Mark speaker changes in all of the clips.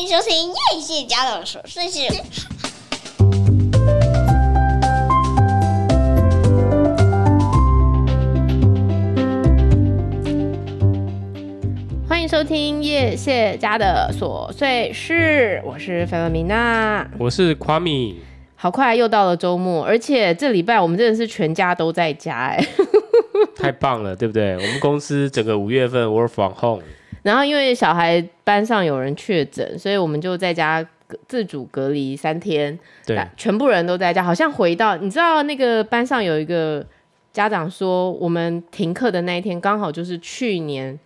Speaker 1: 欢迎收听叶谢家的琐碎事。
Speaker 2: 欢迎收听叶谢家的琐碎事，我是菲洛米娜，
Speaker 3: 我是夸米。
Speaker 2: 好快又到了周末，而且这礼拜我们真的是全家都在家哎，
Speaker 3: 太棒了，对不对？我们公司整个五月份 work from home。
Speaker 2: 然后因为小孩班上有人确诊，所以我们就在家自主隔离三天。
Speaker 3: 对，
Speaker 2: 全部人都在家，好像回到你知道那个班上有一个家长说，我们停课的那一天刚好就是去年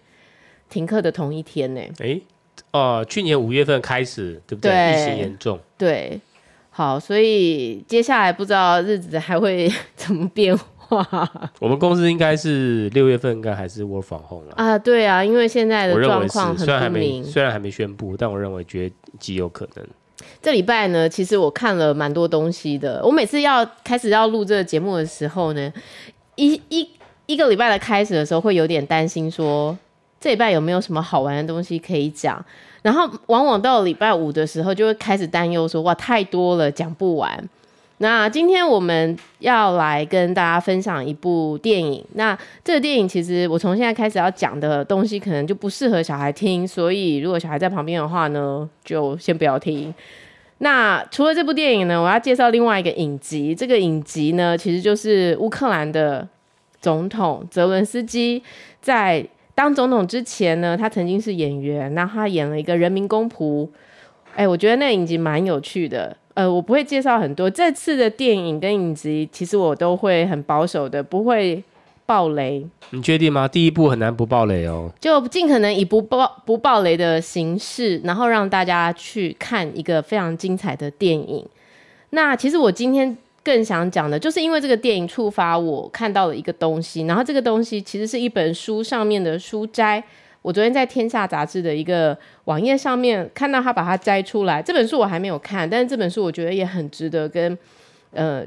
Speaker 2: 停课的同一天呢。
Speaker 3: 哎，哦、呃，去年五月份开始，对不对？对，疫情严重。
Speaker 2: 对，好，所以接下来不知道日子还会 怎么变化。
Speaker 3: 我们公司应该是六月份应该还是 work from home 了
Speaker 2: 啊？对啊，因为现在的状况很不明，
Speaker 3: 虽然还没虽然还没宣布，但我认为觉得极有可能。
Speaker 2: 这礼拜呢，其实我看了蛮多东西的。我每次要开始要录这个节目的时候呢，一一一个礼拜的开始的时候，会有点担心说这礼拜有没有什么好玩的东西可以讲。然后往往到了礼拜五的时候，就会开始担忧说哇，太多了，讲不完。那今天我们要来跟大家分享一部电影。那这个电影其实我从现在开始要讲的东西可能就不适合小孩听，所以如果小孩在旁边的话呢，就先不要听。那除了这部电影呢，我要介绍另外一个影集。这个影集呢，其实就是乌克兰的总统泽伦斯基在当总统之前呢，他曾经是演员，那他演了一个人民公仆。哎，我觉得那影集蛮有趣的。呃，我不会介绍很多。这次的电影跟影集，其实我都会很保守的，不会爆雷。
Speaker 3: 你确定吗？第一部很难不爆雷哦。
Speaker 2: 就尽可能以不爆不爆雷的形式，然后让大家去看一个非常精彩的电影。那其实我今天更想讲的，就是因为这个电影触发我看到了一个东西，然后这个东西其实是一本书上面的书摘。我昨天在《天下》杂志的一个网页上面看到他把它摘出来，这本书我还没有看，但是这本书我觉得也很值得跟呃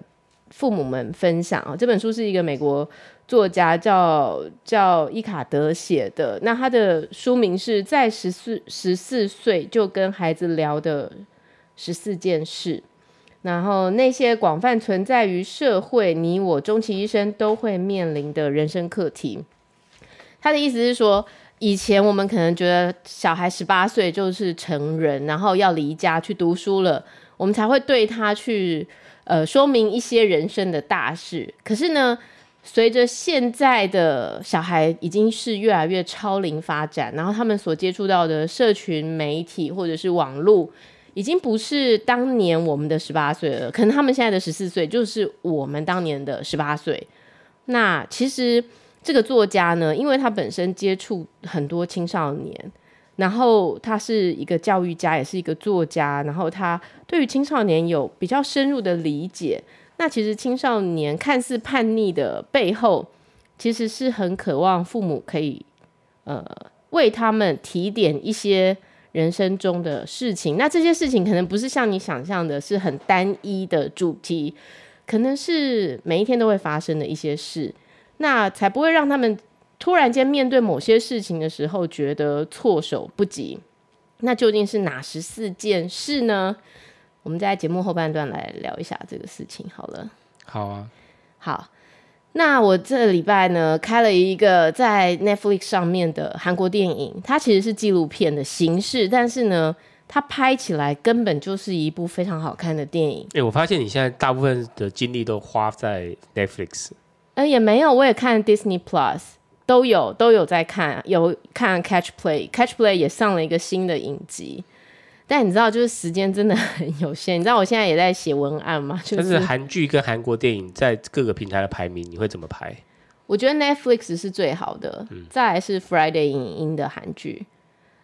Speaker 2: 父母们分享啊。这本书是一个美国作家叫叫伊卡德写的，那他的书名是在十四十四岁就跟孩子聊的十四件事，然后那些广泛存在于社会，你我终其一生都会面临的人生课题。他的意思是说。以前我们可能觉得小孩十八岁就是成人，然后要离家去读书了，我们才会对他去呃说明一些人生的大事。可是呢，随着现在的小孩已经是越来越超龄发展，然后他们所接触到的社群媒体或者是网络，已经不是当年我们的十八岁了。可能他们现在的十四岁就是我们当年的十八岁。那其实。这个作家呢，因为他本身接触很多青少年，然后他是一个教育家，也是一个作家，然后他对于青少年有比较深入的理解。那其实青少年看似叛逆的背后，其实是很渴望父母可以呃为他们提点一些人生中的事情。那这些事情可能不是像你想象的是很单一的主题，可能是每一天都会发生的一些事。那才不会让他们突然间面对某些事情的时候觉得措手不及。那究竟是哪十四件事呢？我们在节目后半段来聊一下这个事情好了。
Speaker 3: 好啊，
Speaker 2: 好。那我这礼拜呢开了一个在 Netflix 上面的韩国电影，它其实是纪录片的形式，但是呢，它拍起来根本就是一部非常好看的电影。
Speaker 3: 哎、欸，我发现你现在大部分的精力都花在 Netflix。
Speaker 2: 呃，也没有，我也看 Disney Plus，都有都有在看，有看 Catch Play，Catch Play 也上了一个新的影集，但你知道，就是时间真的很有限。你知道我现在也在写文案吗？就是，
Speaker 3: 但是韩剧跟韩国电影在各个平台的排名，你会怎么排？
Speaker 2: 我觉得 Netflix 是最好的，嗯、再来是 Friday 影音的韩剧，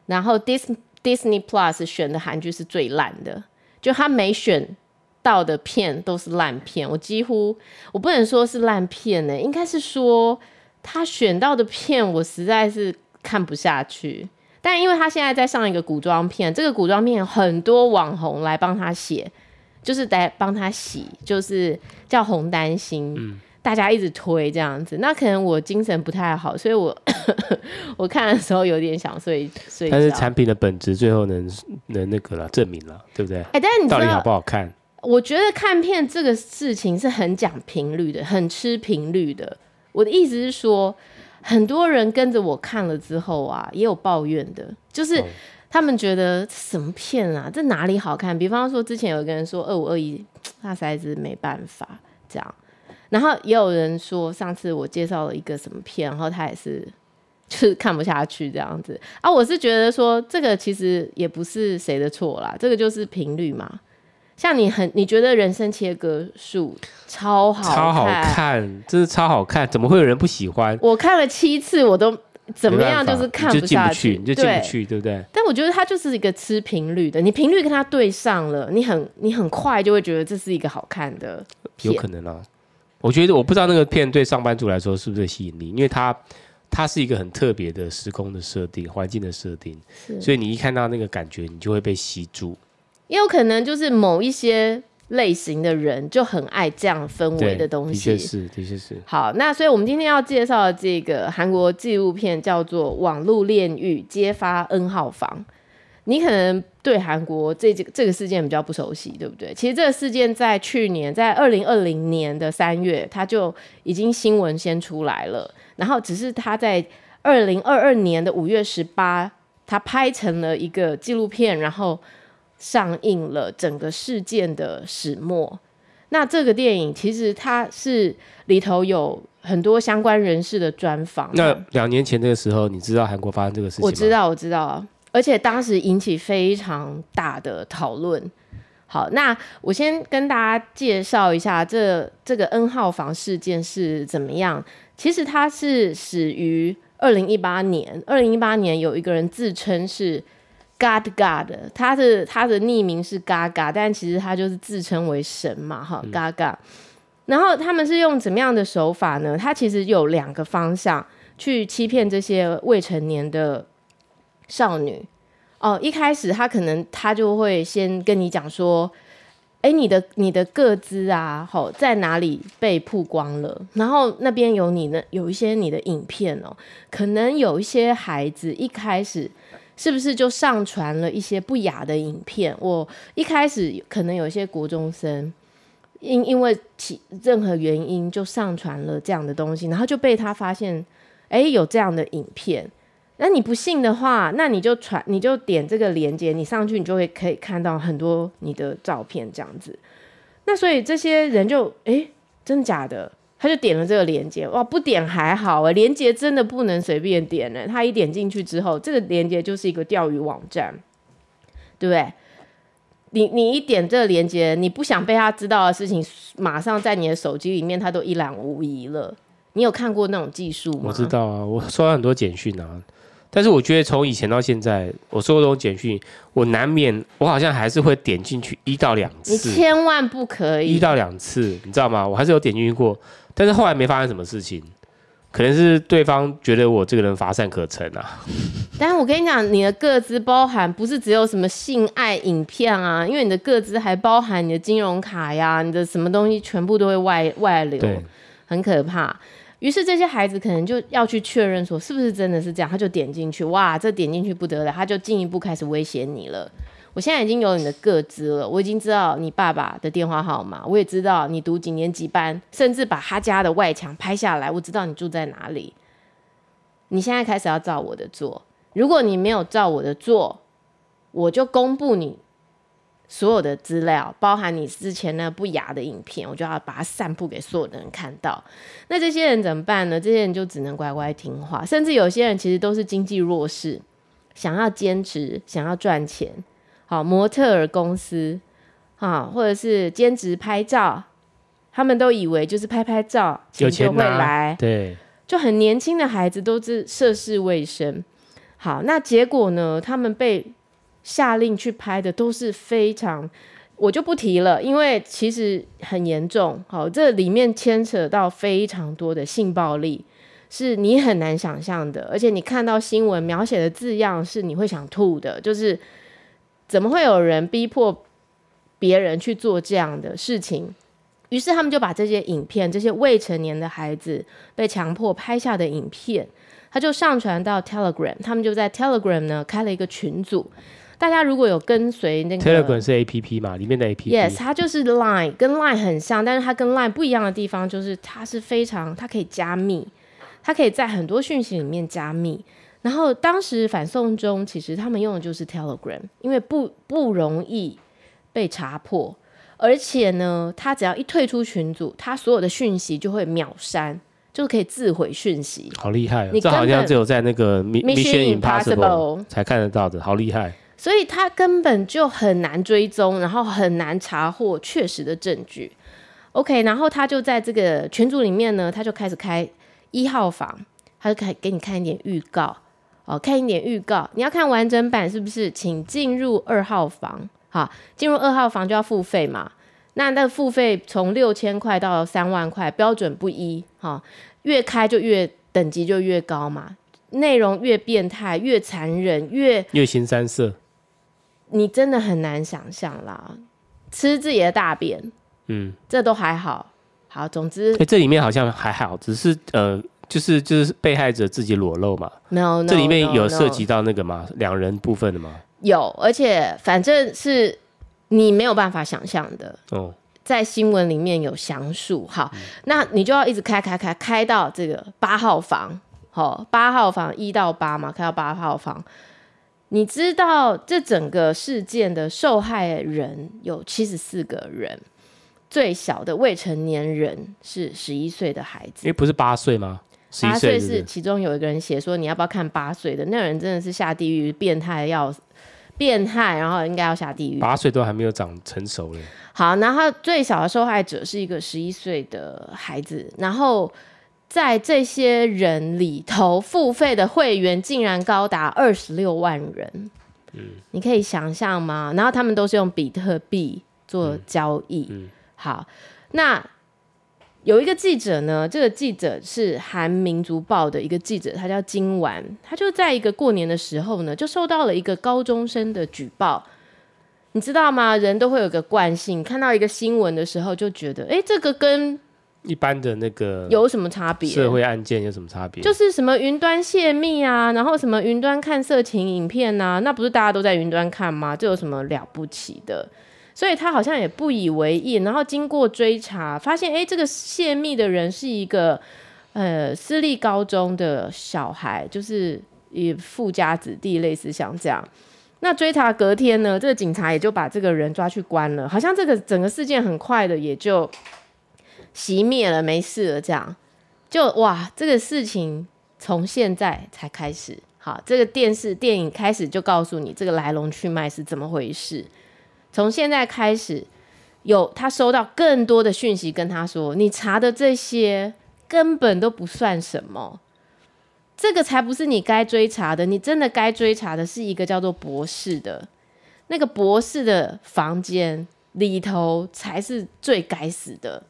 Speaker 2: 然后 Dis Disney Plus 选的韩剧是最烂的，就他没选。到的片都是烂片，我几乎我不能说是烂片呢，应该是说他选到的片我实在是看不下去。但因为他现在在上一个古装片，这个古装片很多网红来帮他写，就是来帮他洗，就是叫红丹心。嗯，大家一直推这样子。那可能我精神不太好，所以我 我看的时候有点想睡睡。
Speaker 3: 但是产品的本质最后能能那个了证明了，对不对？
Speaker 2: 哎、欸，但是你道
Speaker 3: 到底好不好看？
Speaker 2: 我觉得看片这个事情是很讲频率的，很吃频率的。我的意思是说，很多人跟着我看了之后啊，也有抱怨的，就是他们觉得什么片啊，这哪里好看？比方说，之前有一个人说二五二一那实在是没办法这样，然后也有人说上次我介绍了一个什么片，然后他也是就是看不下去这样子啊。我是觉得说这个其实也不是谁的错啦，这个就是频率嘛。像你很，你觉得人生切割术超好看，
Speaker 3: 超好看，真的超好看，怎么会有人不喜欢？
Speaker 2: 我看了七次，我都怎么样，就是看不下去，
Speaker 3: 你就进不去，对不对？
Speaker 2: 但我觉得它就是一个吃频率的，你频率跟它对上了，你很你很快就会觉得这是一个好看的。
Speaker 3: 有可能啊，我觉得我不知道那个片对上班族来说是不是吸引力，因为它它是一个很特别的时空的设定，环境的设定，所以你一看到那个感觉，你就会被吸住。
Speaker 2: 也有可能就是某一些类型的人就很爱这样氛围的东西，
Speaker 3: 的确是，的确是。
Speaker 2: 好，那所以我们今天要介绍的这个韩国纪录片叫做《网络炼狱：揭发 N 号房》。你可能对韩国这这个这个事件比较不熟悉，对不对？其实这个事件在去年，在二零二零年的三月，它就已经新闻先出来了，然后只是他在二零二二年的五月十八，他拍成了一个纪录片，然后。上映了整个事件的始末。那这个电影其实它是里头有很多相关人士的专访。
Speaker 3: 那两年前那个时候，你知道韩国发生这个事情吗？
Speaker 2: 我知道，我知道，而且当时引起非常大的讨论。好，那我先跟大家介绍一下这这个 N 号房事件是怎么样。其实它是始于二零一八年，二零一八年有一个人自称是。God God，他的他的匿名是 Gaga，但其实他就是自称为神嘛，哈 Gaga。然后他们是用怎么样的手法呢？他其实有两个方向去欺骗这些未成年的少女。哦，一开始他可能他就会先跟你讲说，哎，你的你的个资啊，好在哪里被曝光了？然后那边有你的有一些你的影片哦，可能有一些孩子一开始。是不是就上传了一些不雅的影片？我一开始可能有一些国中生，因因为其任何原因就上传了这样的东西，然后就被他发现，哎，有这样的影片。那你不信的话，那你就传，你就点这个链接，你上去，你就会可以看到很多你的照片这样子。那所以这些人就，哎，真的假的？他就点了这个链接，哇，不点还好哎，链接真的不能随便点呢。他一点进去之后，这个链接就是一个钓鱼网站，对不对？你你一点这个链接，你不想被他知道的事情，马上在你的手机里面，他都一览无遗了。你有看过那种技术吗？
Speaker 3: 我知道啊，我收到很多简讯啊。但是我觉得从以前到现在，我收到这种简讯，我难免我好像还是会点进去一到两次。
Speaker 2: 你千万不可以一
Speaker 3: 到两次，你知道吗？我还是有点进去过，但是后来没发生什么事情，可能是对方觉得我这个人乏善可陈啊。
Speaker 2: 但是我跟你讲，你的个资包含不是只有什么性爱影片啊，因为你的个资还包含你的金融卡呀，你的什么东西全部都会外外流，很可怕。于是这些孩子可能就要去确认说是不是真的是这样，他就点进去，哇，这点进去不得了，他就进一步开始威胁你了。我现在已经有你的个资了，我已经知道你爸爸的电话号码，我也知道你读几年级班，甚至把他家的外墙拍下来，我知道你住在哪里。你现在开始要照我的做，如果你没有照我的做，我就公布你。所有的资料，包含你之前那不雅的影片，我就要把它散布给所有的人看到。那这些人怎么办呢？这些人就只能乖乖听话。甚至有些人其实都是经济弱势，想要坚持，想要赚钱。好，模特儿公司啊，或者是兼职拍照，他们都以为就是拍拍照，钱就会来。
Speaker 3: 对，
Speaker 2: 就很年轻的孩子都是涉世未深。好，那结果呢？他们被。下令去拍的都是非常，我就不提了，因为其实很严重。好，这里面牵扯到非常多的性暴力，是你很难想象的。而且你看到新闻描写的字样，是你会想吐的。就是怎么会有人逼迫别人去做这样的事情？于是他们就把这些影片，这些未成年的孩子被强迫拍下的影片，他就上传到 Telegram，他们就在 Telegram 呢开了一个群组。大家如果有跟随那个
Speaker 3: Telegram 是 A P P 嘛，里面的 A P
Speaker 2: P，Yes，它就是 Line，跟 Line 很像，但是它跟 Line 不一样的地方就是它是非常，它可以加密，它可以在很多讯息里面加密。然后当时反送中，其实他们用的就是 Telegram，因为不不容易被查破，而且呢，他只要一退出群组，他所有的讯息就会秒删，就是可以自毁讯息。
Speaker 3: 好厉害哦！这好像只有在那个 Mission Impossible 才看得到的，好厉害。
Speaker 2: 所以他根本就很难追踪，然后很难查获确实的证据。OK，然后他就在这个群组里面呢，他就开始开一号房，他就开给你看一点预告哦，看一点预告。你要看完整版是不是？请进入二号房。好，进入二号房就要付费嘛？那那付费从六千块到三万块，标准不一。哈，越开就越等级就越高嘛，内容越变态、越残忍、越
Speaker 3: 越腥膻色。
Speaker 2: 你真的很难想象啦，吃自己的大便，嗯，这都还好，好，总之，
Speaker 3: 欸、这里面好像还好，只是呃，就是就是被害者自己裸露嘛
Speaker 2: ，no，, no
Speaker 3: 这里面有涉及到那个吗？两.人部分的吗？
Speaker 2: 有，而且反正是你没有办法想象的哦，在新闻里面有详述，好、嗯，那你就要一直开开开开到这个八号房，好，八号房一到八嘛，开到八号房。你知道这整个事件的受害人有七十四个人，最小的未成年人是十一岁的孩子。
Speaker 3: 因为不是八岁吗？
Speaker 2: 八岁是其中有一个人写说，你要不要看八岁的？那个人真的是下地狱，变态要变态，然后应该要下地狱。
Speaker 3: 八岁都还没有长成熟嘞。
Speaker 2: 好，然后最小的受害者是一个十一岁的孩子，然后。在这些人里头，付费的会员竟然高达二十六万人，嗯，你可以想象吗？然后他们都是用比特币做交易。嗯嗯、好，那有一个记者呢，这个记者是韩民族报的一个记者，他叫金丸，他就在一个过年的时候呢，就受到了一个高中生的举报。你知道吗？人都会有个惯性，看到一个新闻的时候，就觉得，哎，这个跟
Speaker 3: 一般的那个
Speaker 2: 有什么差别？
Speaker 3: 社会案件有什么差别？
Speaker 2: 就是什么云端泄密啊，然后什么云端看色情影片啊，那不是大家都在云端看吗？这有什么了不起的？所以他好像也不以为意。然后经过追查，发现哎，这个泄密的人是一个呃私立高中的小孩，就是以富家子弟，类似像这样。那追查隔天呢，这个警察也就把这个人抓去关了。好像这个整个事件很快的也就。熄灭了，没事了，这样就哇，这个事情从现在才开始，好，这个电视电影开始就告诉你这个来龙去脉是怎么回事。从现在开始，有他收到更多的讯息，跟他说，你查的这些根本都不算什么，这个才不是你该追查的，你真的该追查的是一个叫做博士的，那个博士的房间里头才是最该死的。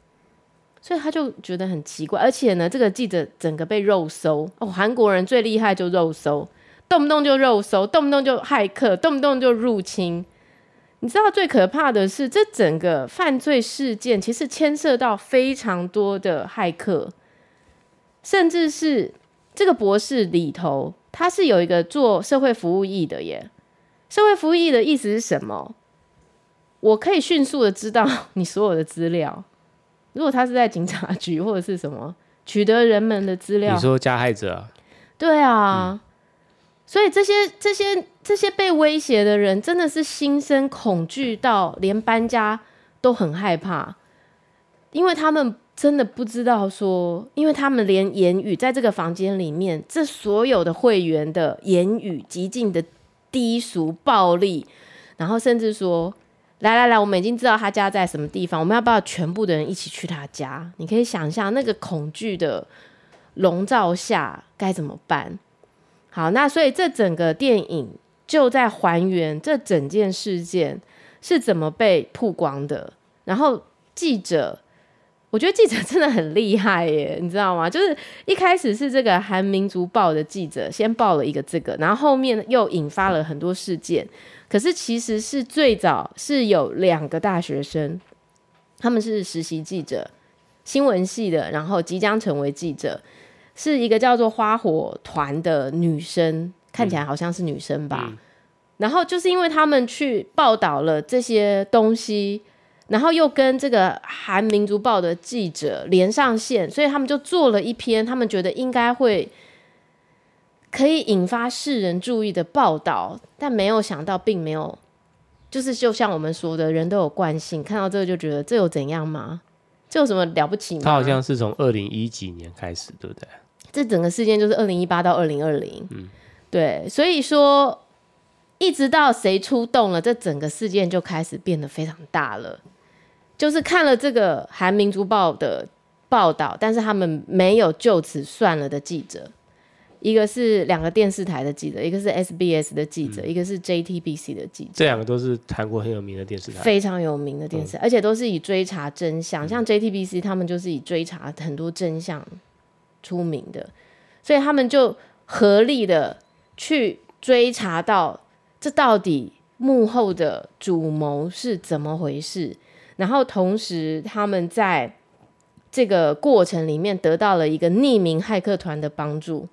Speaker 2: 所以他就觉得很奇怪，而且呢，这个记者整个被肉搜哦。韩国人最厉害就肉搜，动不动就肉搜，动不动就骇客，动不动就入侵。你知道最可怕的是，这整个犯罪事件其实牵涉到非常多的骇客，甚至是这个博士里头，他是有一个做社会服务役的耶。社会服务役的意思是什么？我可以迅速的知道你所有的资料。如果他是在警察局或者是什么取得人们的资料，
Speaker 3: 你说加害者啊？
Speaker 2: 对啊，嗯、所以这些这些这些被威胁的人真的是心生恐惧到连搬家都很害怕，因为他们真的不知道说，因为他们连言语在这个房间里面，这所有的会员的言语极尽的低俗暴力，然后甚至说。来来来，我们已经知道他家在什么地方，我们要不要全部的人一起去他家？你可以想象那个恐惧的笼罩下该怎么办？好，那所以这整个电影就在还原这整件事件是怎么被曝光的。然后记者，我觉得记者真的很厉害耶，你知道吗？就是一开始是这个韩民族报的记者先报了一个这个，然后后面又引发了很多事件。可是其实是最早是有两个大学生，他们是实习记者，新闻系的，然后即将成为记者，是一个叫做花火团的女生，看起来好像是女生吧。嗯、然后就是因为他们去报道了这些东西，然后又跟这个《韩民族报》的记者连上线，所以他们就做了一篇他们觉得应该会。可以引发世人注意的报道，但没有想到，并没有，就是就像我们说的，人都有惯性，看到这个就觉得这有怎样吗？这有什么了不起吗？
Speaker 3: 他好像是从二零一几年开始，对不对？
Speaker 2: 这整个事件就是二零一八到二零二零，嗯，对，所以说一直到谁出动了，这整个事件就开始变得非常大了。就是看了这个韩民族报的报道，但是他们没有就此算了的记者。一个是两个电视台的记者，一个是 SBS 的记者，嗯、一个是 JTBC 的记者。
Speaker 3: 这两个都是韩国很有名的电视台，
Speaker 2: 非常有名的电视，嗯、而且都是以追查真相。像 JTBC 他们就是以追查很多真相出名的，所以他们就合力的去追查到这到底幕后的主谋是怎么回事。然后同时他们在这个过程里面得到了一个匿名骇客团的帮助。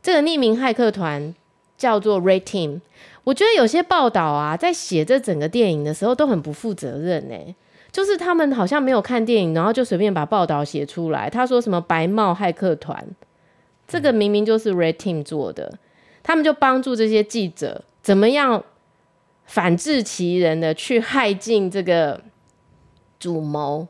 Speaker 2: 这个匿名骇客团叫做 Red Team。我觉得有些报道啊，在写这整个电影的时候都很不负责任呢。就是他们好像没有看电影，然后就随便把报道写出来。他说什么白帽骇客团，这个明明就是 Red Team 做的。他们就帮助这些记者怎么样反制其人的去害进这个主谋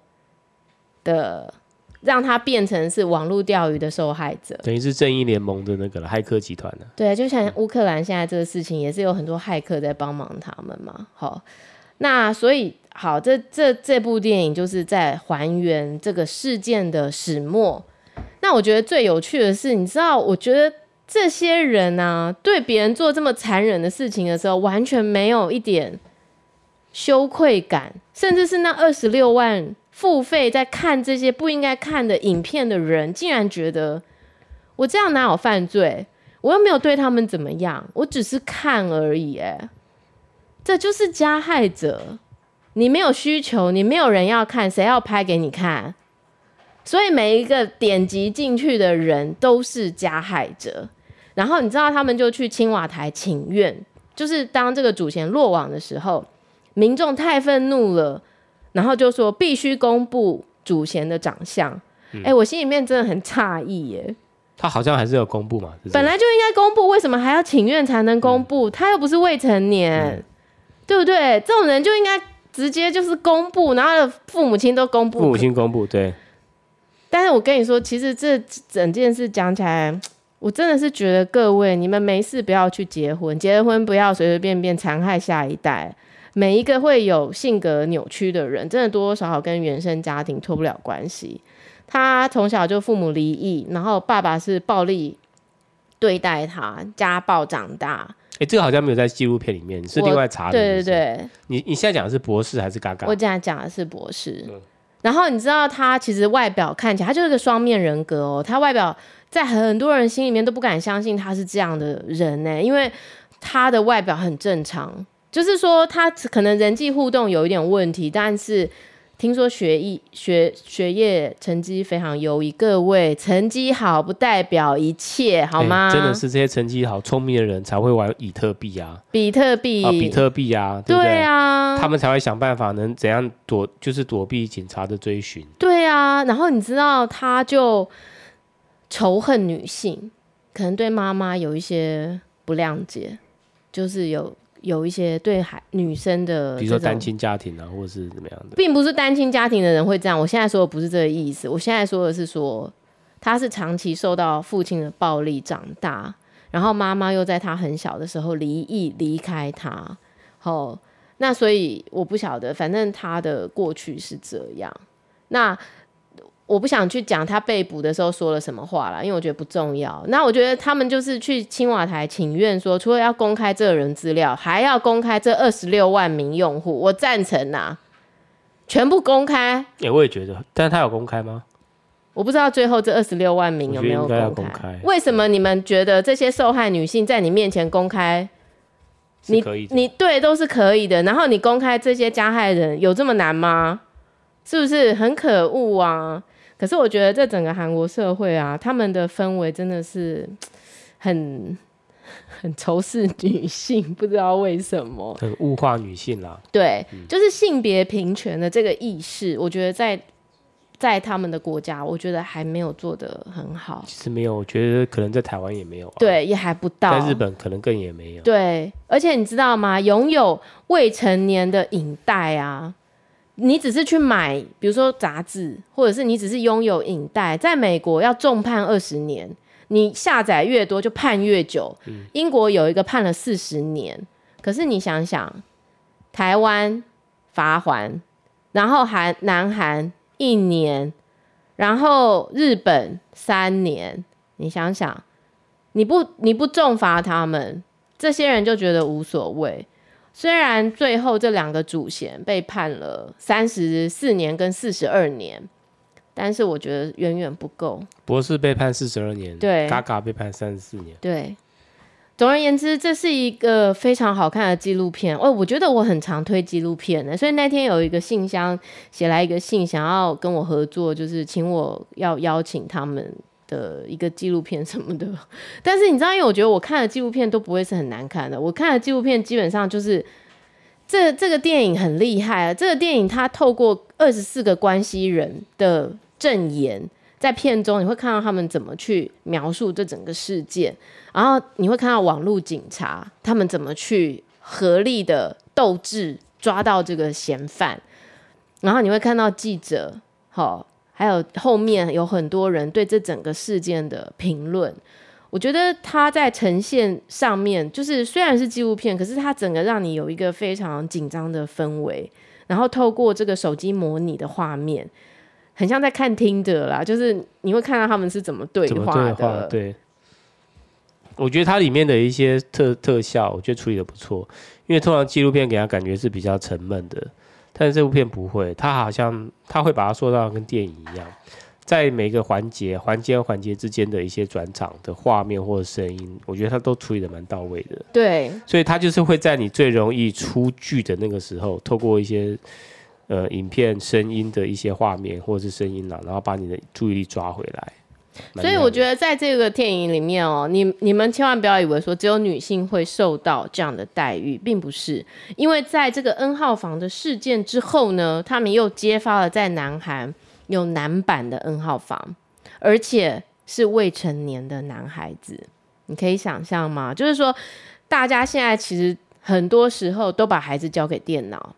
Speaker 2: 的。让他变成是网络钓鱼的受害者，
Speaker 3: 等于是正义联盟的那个骇客集团呢？
Speaker 2: 对，就像乌克兰现在这个事情，也是有很多骇客在帮忙他们嘛。好，那所以好，这这这部电影就是在还原这个事件的始末。那我觉得最有趣的是，你知道，我觉得这些人呢、啊，对别人做这么残忍的事情的时候，完全没有一点羞愧感，甚至是那二十六万。付费在看这些不应该看的影片的人，竟然觉得我这样哪有犯罪？我又没有对他们怎么样，我只是看而已。哎，这就是加害者。你没有需求，你没有人要看，谁要拍给你看？所以每一个点击进去的人都是加害者。然后你知道他们就去青瓦台请愿，就是当这个主嫌落网的时候，民众太愤怒了。然后就说必须公布主嫌的长相，哎、嗯欸，我心里面真的很诧异耶。
Speaker 3: 他好像还是有公布嘛，
Speaker 2: 本来就应该公布，为什么还要请愿才能公布？嗯、他又不是未成年，嗯、对不对？这种人就应该直接就是公布，然后父母亲都公布，
Speaker 3: 父母亲公布对。
Speaker 2: 但是我跟你说，其实这整件事讲起来，我真的是觉得各位你们没事不要去结婚，结了婚不要随随便便残害下一代。每一个会有性格扭曲的人，真的多多少少跟原生家庭脱不了关系。他从小就父母离异，然后爸爸是暴力对待他，家暴长大。
Speaker 3: 哎、欸，这个好像没有在纪录片里面，是另外查的。
Speaker 2: 对对对，
Speaker 3: 你你现在讲的是博士还是嘎嘎？
Speaker 2: 我现在讲的是博士。嗯、然后你知道他其实外表看起来，他就是个双面人格哦。他外表在很多人心里面都不敢相信他是这样的人呢，因为他的外表很正常。就是说，他可能人际互动有一点问题，但是听说学艺学学业成绩非常优异。各位，成绩好不代表一切，好吗？
Speaker 3: 欸、真的是这些成绩好、聪明的人才会玩比特币啊，
Speaker 2: 比特币
Speaker 3: 啊，比特币啊，对不对？
Speaker 2: 对啊，
Speaker 3: 他们才会想办法能怎样躲，就是躲避警察的追寻。
Speaker 2: 对啊，然后你知道，他就仇恨女性，可能对妈妈有一些不谅解，就是有。有一些对孩女生的，
Speaker 3: 比如说单亲家庭啊，或者是怎么样的，
Speaker 2: 并不是单亲家庭的人会这样。我现在说的不是这个意思，我现在说的是说，他是长期受到父亲的暴力长大，然后妈妈又在他很小的时候离异离开他。哦，那所以我不晓得，反正他的过去是这样。那。我不想去讲他被捕的时候说了什么话了，因为我觉得不重要。那我觉得他们就是去青瓦台请愿说，除了要公开这个人资料，还要公开这二十六万名用户。我赞成呐、啊，全部公开。哎、
Speaker 3: 欸，我也觉得，但是他有公开吗？
Speaker 2: 我不知道最后这二十六万名有没有公开。公开为什么你们觉得这些受害女性在你面前公开，你你对都是可以的，然后你公开这些加害人有这么难吗？是不是很可恶啊？可是我觉得这整个韩国社会啊，他们的氛围真的是 很 很仇视女性，不知道为什么，
Speaker 3: 很物化女性啦。
Speaker 2: 对，嗯、就是性别平权的这个意识，我觉得在在他们的国家，我觉得还没有做得很好。
Speaker 3: 其实没有，我觉得可能在台湾也没有、啊，
Speaker 2: 对，也还不到。
Speaker 3: 在日本可能更也没有。
Speaker 2: 对，而且你知道吗？拥有未成年的影带啊。你只是去买，比如说杂志，或者是你只是拥有影带，在美国要重判二十年，你下载越多就判越久。嗯、英国有一个判了四十年，可是你想想，台湾罚还，然后韩南韩一年，然后日本三年，你想想，你不你不重罚他们，这些人就觉得无所谓。虽然最后这两个主嫌被判了三十四年跟四十二年，但是我觉得远远不够。博
Speaker 3: 士被判四十二年，
Speaker 2: 对，
Speaker 3: 嘎嘎被判三十四年，
Speaker 2: 对。总而言之，这是一个非常好看的纪录片。哦，我觉得我很常推纪录片的，所以那天有一个信箱写来一个信，想要跟我合作，就是请我要邀请他们。的一个纪录片什么的，但是你知道，因为我觉得我看的纪录片都不会是很难看的。我看的纪录片基本上就是这这个电影很厉害啊！这个电影它透过二十四个关系人的证言，在片中你会看到他们怎么去描述这整个事件，然后你会看到网络警察他们怎么去合力的斗智抓到这个嫌犯，然后你会看到记者，好。还有后面有很多人对这整个事件的评论，我觉得他在呈现上面，就是虽然是纪录片，可是他整个让你有一个非常紧张的氛围，然后透过这个手机模拟的画面，很像在看听的啦，就是你会看到他们是怎么对话的。
Speaker 3: 对，我觉得它里面的一些特特效，我觉得处理的不错，因为通常纪录片给他感觉是比较沉闷的。但是这部片不会，它好像它会把它塑造跟电影一样，在每个环节、环节和环节之间的一些转场的画面或者声音，我觉得它都处理的蛮到位的。
Speaker 2: 对，
Speaker 3: 所以它就是会在你最容易出剧的那个时候，透过一些呃影片、声音的一些画面或者是声音啦，然后把你的注意力抓回来。
Speaker 2: 所以我觉得在这个电影里面哦，你你们千万不要以为说只有女性会受到这样的待遇，并不是，因为在这个 N 号房的事件之后呢，他们又揭发了在南韩有男版的 N 号房，而且是未成年的男孩子，你可以想象吗？就是说，大家现在其实很多时候都把孩子交给电脑，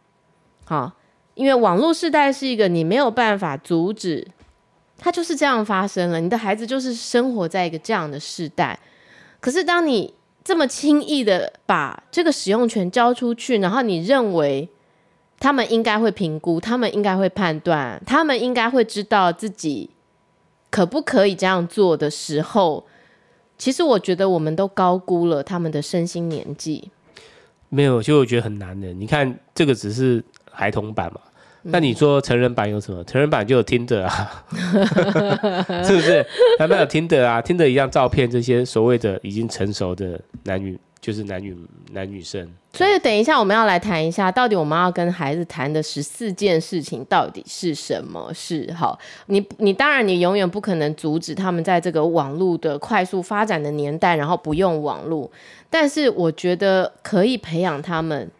Speaker 2: 好，因为网络世代是一个你没有办法阻止。它就是这样发生了，你的孩子就是生活在一个这样的时代。可是当你这么轻易的把这个使用权交出去，然后你认为他们应该会评估，他们应该会判断，他们应该会知道自己可不可以这样做的时候，其实我觉得我们都高估了他们的身心年纪。
Speaker 3: 没有，其实我觉得很难的。你看，这个只是孩童版嘛。那你说成人版有什么？成人版就有 Tinder 啊，是不是？还没有 Tinder 啊，Tinder 一样照片这些所谓的已经成熟的男女，就是男女男女生。
Speaker 2: 所以等一下我们要来谈一下，到底我们要跟孩子谈的十四件事情到底是什么事？好，你你当然你永远不可能阻止他们在这个网络的快速发展的年代，然后不用网络，但是我觉得可以培养他们。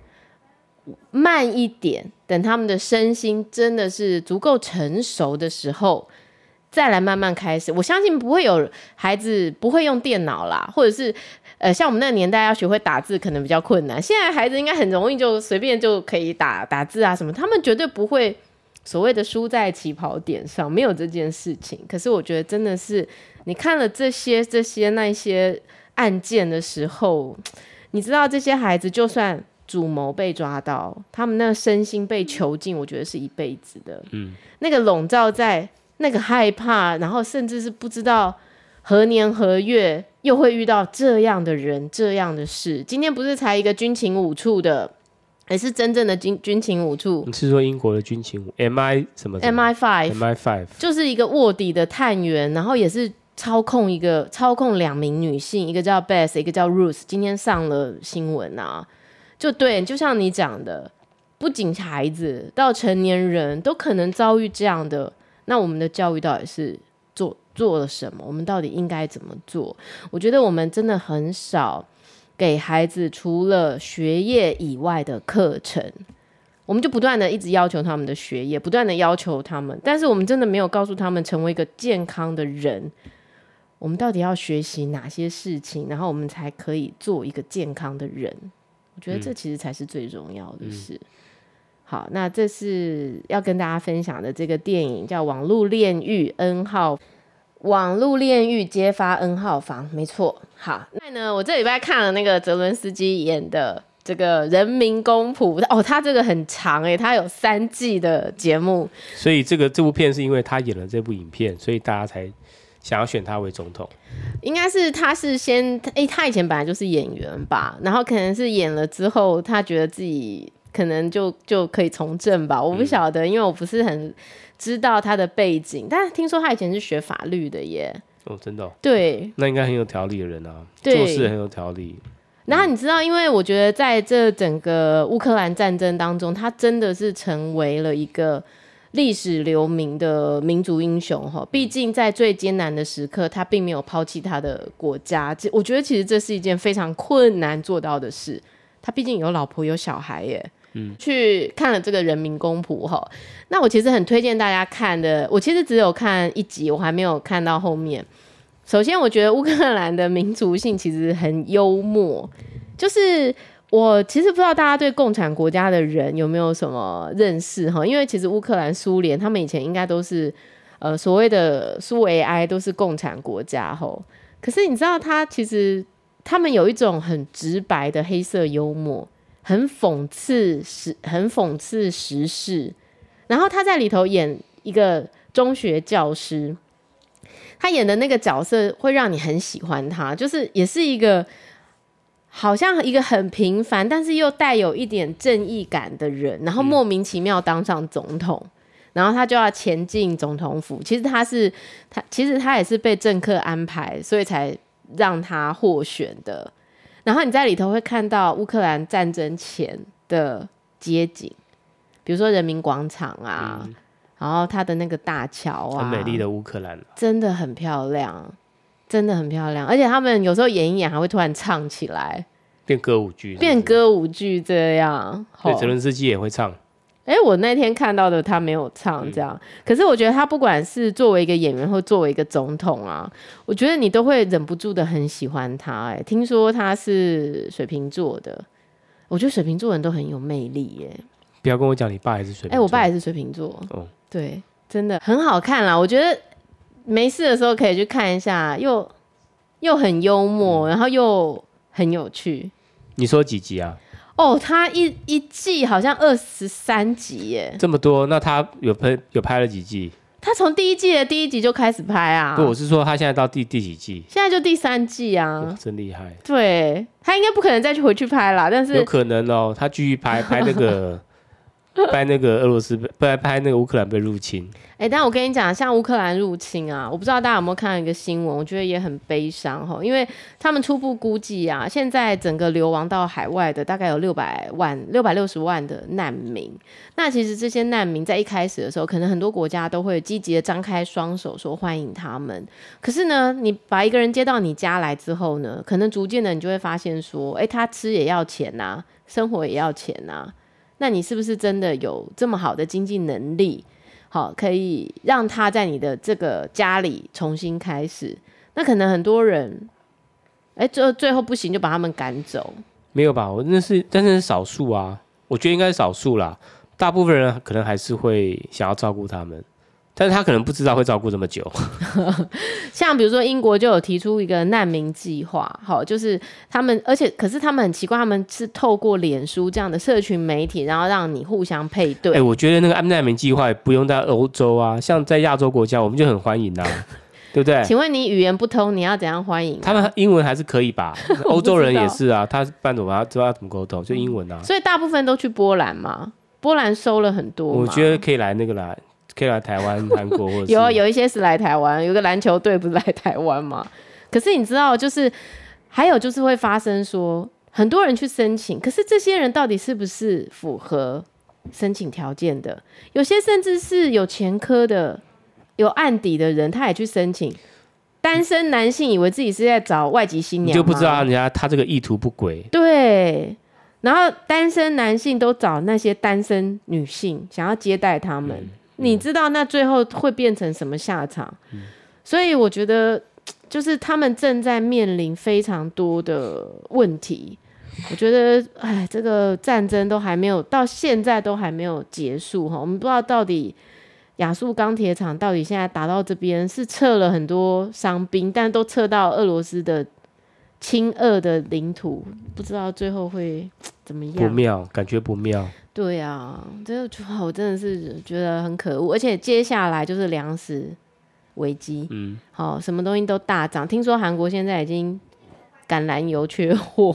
Speaker 2: 慢一点，等他们的身心真的是足够成熟的时候，再来慢慢开始。我相信不会有孩子不会用电脑啦，或者是呃，像我们那个年代要学会打字可能比较困难。现在孩子应该很容易就随便就可以打打字啊什么，他们绝对不会所谓的输在起跑点上，没有这件事情。可是我觉得真的是，你看了这些这些那些案件的时候，你知道这些孩子就算。主谋被抓到，他们那身心被囚禁，我觉得是一辈子的。嗯，那个笼罩在那个害怕，然后甚至是不知道何年何月又会遇到这样的人、这样的事。今天不是才一个军情五处的，也是真正的军军情五处。
Speaker 3: 你是说英国的军情五？MI 什么
Speaker 2: ？MI five，MI
Speaker 3: five
Speaker 2: 就是一个卧底的探员，然后也是操控一个操控两名女性，一个叫 Beth，一个叫 Ruth。今天上了新闻啊。就对，就像你讲的，不仅孩子到成年人都可能遭遇这样的，那我们的教育到底是做做了什么？我们到底应该怎么做？我觉得我们真的很少给孩子除了学业以外的课程，我们就不断的一直要求他们的学业，不断的要求他们，但是我们真的没有告诉他们成为一个健康的人，我们到底要学习哪些事情，然后我们才可以做一个健康的人？我觉得这其实才是最重要的事。嗯、好，那这是要跟大家分享的这个电影叫《网络炼狱 N 号》，网络炼狱揭发 N 号房，没错。好，那呢，我这礼拜看了那个泽伦斯基演的这个《人民公仆》，哦，他这个很长诶，他有三季的节目。
Speaker 3: 所以这个这部片是因为他演了这部影片，所以大家才。想要选他为总统，
Speaker 2: 应该是他是先诶、欸，他以前本来就是演员吧，然后可能是演了之后，他觉得自己可能就就可以从政吧，我不晓得，嗯、因为我不是很知道他的背景，但是听说他以前是学法律的耶。
Speaker 3: 哦，真的、哦？
Speaker 2: 对，
Speaker 3: 那应该很有条理的人啊，做事很有条理。
Speaker 2: 然后你知道，因为我觉得在这整个乌克兰战争当中，他真的是成为了一个。历史留名的民族英雄哈，毕竟在最艰难的时刻，他并没有抛弃他的国家。这我觉得其实这是一件非常困难做到的事。他毕竟有老婆有小孩耶。嗯，去看了这个人民公仆哈，那我其实很推荐大家看的。我其实只有看一集，我还没有看到后面。首先，我觉得乌克兰的民族性其实很幽默，就是。我其实不知道大家对共产国家的人有没有什么认识哈？因为其实乌克兰、苏联他们以前应该都是呃所谓的苏维埃都是共产国家吼。可是你知道他其实他们有一种很直白的黑色幽默，很讽刺时很讽刺时事。然后他在里头演一个中学教师，他演的那个角色会让你很喜欢他，就是也是一个。好像一个很平凡，但是又带有一点正义感的人，然后莫名其妙当上总统，嗯、然后他就要前进总统府。其实他是他，其实他也是被政客安排，所以才让他获选的。然后你在里头会看到乌克兰战争前的街景，比如说人民广场啊，嗯、然后他的那个大桥啊，
Speaker 3: 很美丽的乌克兰，
Speaker 2: 真的很漂亮。真的很漂亮，而且他们有时候演一演还会突然唱起来，
Speaker 3: 变歌舞剧，
Speaker 2: 变歌舞剧这样。
Speaker 3: 对，泽伦斯基也会唱。
Speaker 2: 哎、欸，我那天看到的他没有唱这样，嗯、可是我觉得他不管是作为一个演员或作为一个总统啊，我觉得你都会忍不住的很喜欢他。哎，听说他是水瓶座的，我觉得水瓶座人都很有魅力耶。
Speaker 3: 不要跟我讲你爸也是水瓶座，哎、
Speaker 2: 欸，我爸也是水瓶座。哦，对，真的很好看啦，我觉得。没事的时候可以去看一下，又又很幽默，然后又很有趣。
Speaker 3: 你说几集啊？
Speaker 2: 哦，他一一季好像二十三集耶，
Speaker 3: 这么多？那他有拍有拍了几季？
Speaker 2: 他从第一季的第一集就开始拍啊？
Speaker 3: 不，我是说他现在到第第几季？
Speaker 2: 现在就第三季啊，
Speaker 3: 真厉害。
Speaker 2: 对，他应该不可能再去回去拍了，但是
Speaker 3: 有可能哦，他继续拍拍那个。拍那个俄罗斯被不拍那个乌克兰被入侵。
Speaker 2: 哎、但我跟你讲，像乌克兰入侵啊，我不知道大家有没有看到一个新闻，我觉得也很悲伤哈，因为他们初步估计啊，现在整个流亡到海外的大概有六百万、六百六十万的难民。那其实这些难民在一开始的时候，可能很多国家都会积极的张开双手说欢迎他们。可是呢，你把一个人接到你家来之后呢，可能逐渐的你就会发现说，哎、他吃也要钱呐、生活也要钱呐、那你是不是真的有这么好的经济能力，好，可以让他在你的这个家里重新开始？那可能很多人，哎、最后最后不行就把他们赶走。
Speaker 3: 没有吧？我那是，但是是少数啊。我觉得应该是少数啦，大部分人可能还是会想要照顾他们。但是他可能不知道会照顾这么久，
Speaker 2: 像比如说英国就有提出一个难民计划，好，就是他们，而且可是他们很奇怪，他们是透过脸书这样的社群媒体，然后让你互相配对。哎、欸，
Speaker 3: 我觉得那个难民计划不用在欧洲啊，像在亚洲国家，我们就很欢迎啊，对不对？
Speaker 2: 请问你语言不通，你要怎样欢迎、啊？
Speaker 3: 他们英文还是可以吧？欧洲人也是啊，他办怎么知道怎么沟通？就英文啊、嗯。
Speaker 2: 所以大部分都去波兰嘛，波兰收了很多。
Speaker 3: 我觉得可以来那个来。可以来台湾、韩国或者，
Speaker 2: 有有一些是来台湾，有个篮球队不是来台湾吗？可是你知道，就是还有就是会发生说，很多人去申请，可是这些人到底是不是符合申请条件的，有些甚至是有前科的、有案底的人，他也去申请。单身男性以为自己是在找外籍新娘，
Speaker 3: 你就不知道人家他这个意图不轨。
Speaker 2: 对，然后单身男性都找那些单身女性，想要接待他们。你知道那最后会变成什么下场？嗯、所以我觉得，就是他们正在面临非常多的问题。我觉得，哎，这个战争都还没有到现在都还没有结束哈。我们不知道到底。亚速钢铁厂到底现在打到这边是撤了很多伤兵，但都撤到俄罗斯的亲俄的领土，不知道最后会 怎么样？
Speaker 3: 不妙，感觉不妙。
Speaker 2: 对啊，这个我真的是觉得很可恶，而且接下来就是粮食危机，嗯，好，什么东西都大涨。听说韩国现在已经橄榄油缺货，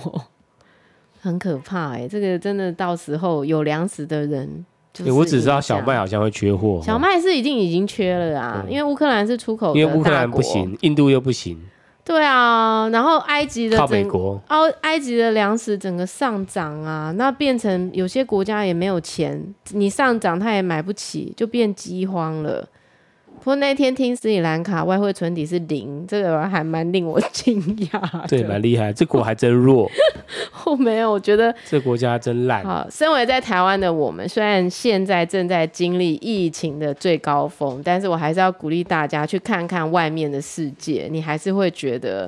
Speaker 2: 很可怕哎、欸，这个真的到时候有粮食的人。
Speaker 3: 欸、我只知道小麦好像会缺货，
Speaker 2: 小麦是已经已经缺了啊，嗯、因为乌克兰是出口，
Speaker 3: 因为乌克兰不行，印度又不行。
Speaker 2: 对啊，然后埃及的
Speaker 3: 靠美国，
Speaker 2: 哦，埃及的粮食整个上涨啊，那变成有些国家也没有钱，你上涨他也买不起，就变饥荒了。不过那天听斯里兰卡外汇存底是零，这个还蛮令我惊讶。
Speaker 3: 对，蛮厉害，这国还真弱。
Speaker 2: 我没有，我觉得
Speaker 3: 这国家真烂。
Speaker 2: 好，身为在台湾的我们，虽然现在正在经历疫情的最高峰，但是我还是要鼓励大家去看看外面的世界，你还是会觉得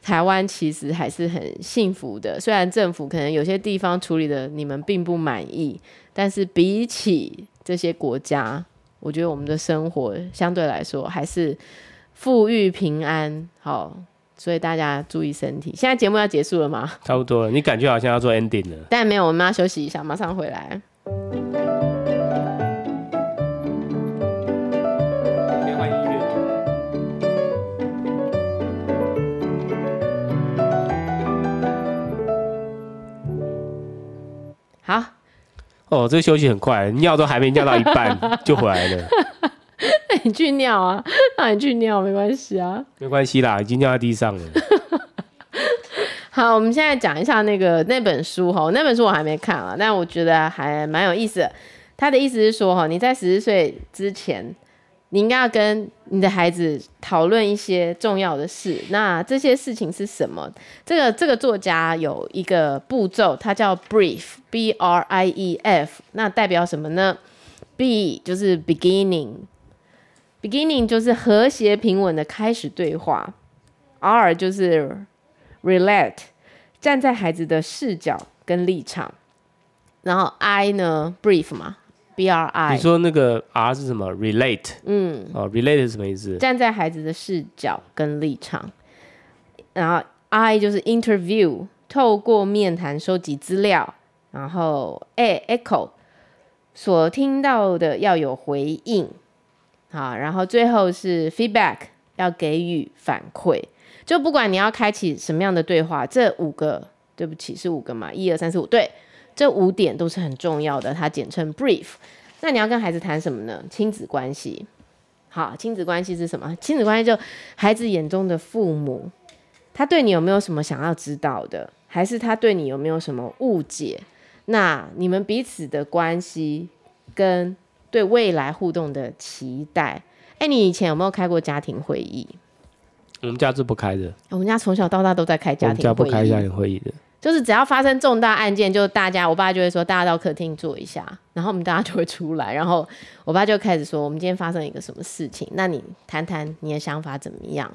Speaker 2: 台湾其实还是很幸福的。虽然政府可能有些地方处理的你们并不满意，但是比起这些国家。我觉得我们的生活相对来说还是富裕平安，好，所以大家注意身体。现在节目要结束了吗？
Speaker 3: 差不多了，你感觉好像要做 ending 了。
Speaker 2: 但没有，我们要休息一下，马上回
Speaker 3: 来。
Speaker 2: 好。
Speaker 3: 哦，这个休息很快，尿都还没尿到一半 就回来了。
Speaker 2: 那你去尿啊，那你去尿没关系啊，
Speaker 3: 没关系啦，已经尿在地上了。
Speaker 2: 好，我们现在讲一下那个那本书哈，那本书我还没看啊，但我觉得还蛮有意思的。他的意思是说哈，你在十四岁之前。你应该要跟你的孩子讨论一些重要的事。那这些事情是什么？这个这个作家有一个步骤，它叫 brief，b r i e f。那代表什么呢？b 就是 beginning，beginning 就是和谐平稳的开始对话。r 就是 relate，站在孩子的视角跟立场。然后 i 呢，brief 嘛。B R I，
Speaker 3: 你说那个 R 是什么？Relate，
Speaker 2: 嗯，
Speaker 3: 哦，Relate 是什么意思？
Speaker 2: 站在孩子的视角跟立场。然后 I 就是 Interview，透过面谈收集资料。然后 A，Echo，所听到的要有回应。好，然后最后是 Feedback，要给予反馈。就不管你要开启什么样的对话，这五个，对不起，是五个嘛？一二三四五，对。这五点都是很重要的，它简称 brief。那你要跟孩子谈什么呢？亲子关系。好，亲子关系是什么？亲子关系就孩子眼中的父母，他对你有没有什么想要知道的？还是他对你有没有什么误解？那你们彼此的关系跟对未来互动的期待。哎，你以前有没有开过家庭会议？
Speaker 3: 我们家是不开的。
Speaker 2: 我们家从小到大都在开家庭会议。我们家
Speaker 3: 不开家庭会议的。
Speaker 2: 就是只要发生重大案件，就大家，我爸就会说，大家到客厅坐一下，然后我们大家就会出来，然后我爸就开始说，我们今天发生一个什么事情，那你谈谈你的想法怎么样，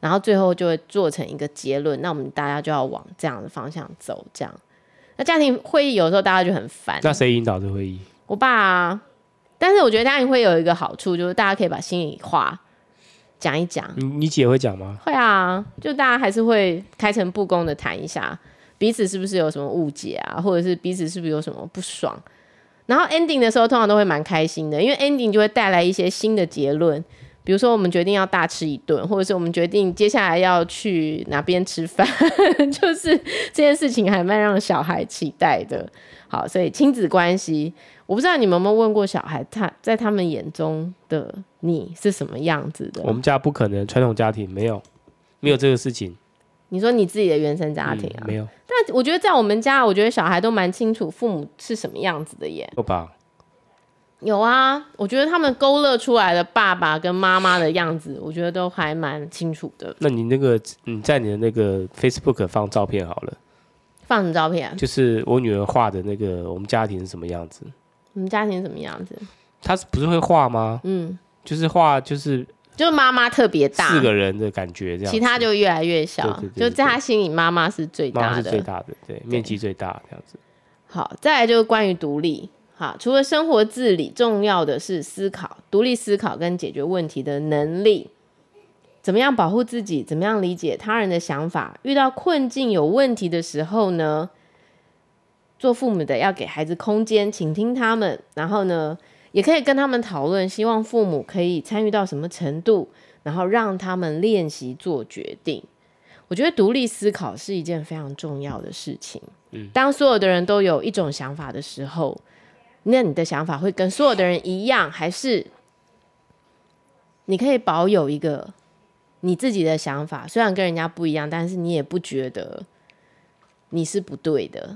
Speaker 2: 然后最后就会做成一个结论，那我们大家就要往这样的方向走，这样。那家庭会议有时候大家就很烦，
Speaker 3: 那谁引导这会议？
Speaker 2: 我爸啊，但是我觉得家庭会有一个好处，就是大家可以把心里话讲一讲。
Speaker 3: 你你姐会讲吗？
Speaker 2: 会啊，就大家还是会开诚布公的谈一下。彼此是不是有什么误解啊？或者是彼此是不是有什么不爽？然后 ending 的时候通常都会蛮开心的，因为 ending 就会带来一些新的结论。比如说我们决定要大吃一顿，或者是我们决定接下来要去哪边吃饭，就是这件事情还蛮让小孩期待的。好，所以亲子关系，我不知道你们有没有问过小孩，他在他们眼中的你是什么样子的？
Speaker 3: 我们家不可能，传统家庭没有没有这个事情。
Speaker 2: 你说你自己的原生家庭啊？
Speaker 3: 嗯、没有。
Speaker 2: 但我觉得在我们家，我觉得小孩都蛮清楚父母是什么样子的耶。
Speaker 3: 有吧？
Speaker 2: 有啊，我觉得他们勾勒出来的爸爸跟妈妈的样子，我觉得都还蛮清楚的。
Speaker 3: 那你那个你在你的那个 Facebook 放照片好了。
Speaker 2: 放什么照片啊？
Speaker 3: 就是我女儿画的那个我们家庭是什么样子？
Speaker 2: 我们家庭是什么样子？
Speaker 3: 她是不是会画吗？嗯，就是画，就是
Speaker 2: 就是妈妈特别大，
Speaker 3: 四个人的感觉这样，其
Speaker 2: 他就越来越小。对对对对，就在他心里，妈妈是最大的，
Speaker 3: 妈妈是最大的，对，面积最大这样子。
Speaker 2: 好，再来就是关于独立。好，除了生活自理，重要的是思考，独立思考跟解决问题的能力。怎么样保护自己？怎么样理解他人的想法？遇到困境、有问题的时候呢？做父母的要给孩子空间，倾听他们，然后呢，也可以跟他们讨论，希望父母可以参与到什么程度，然后让他们练习做决定。我觉得独立思考是一件非常重要的事情。嗯，当所有的人都有一种想法的时候，那你的想法会跟所有的人一样，还是你可以保有一个？你自己的想法虽然跟人家不一样，但是你也不觉得你是不对的。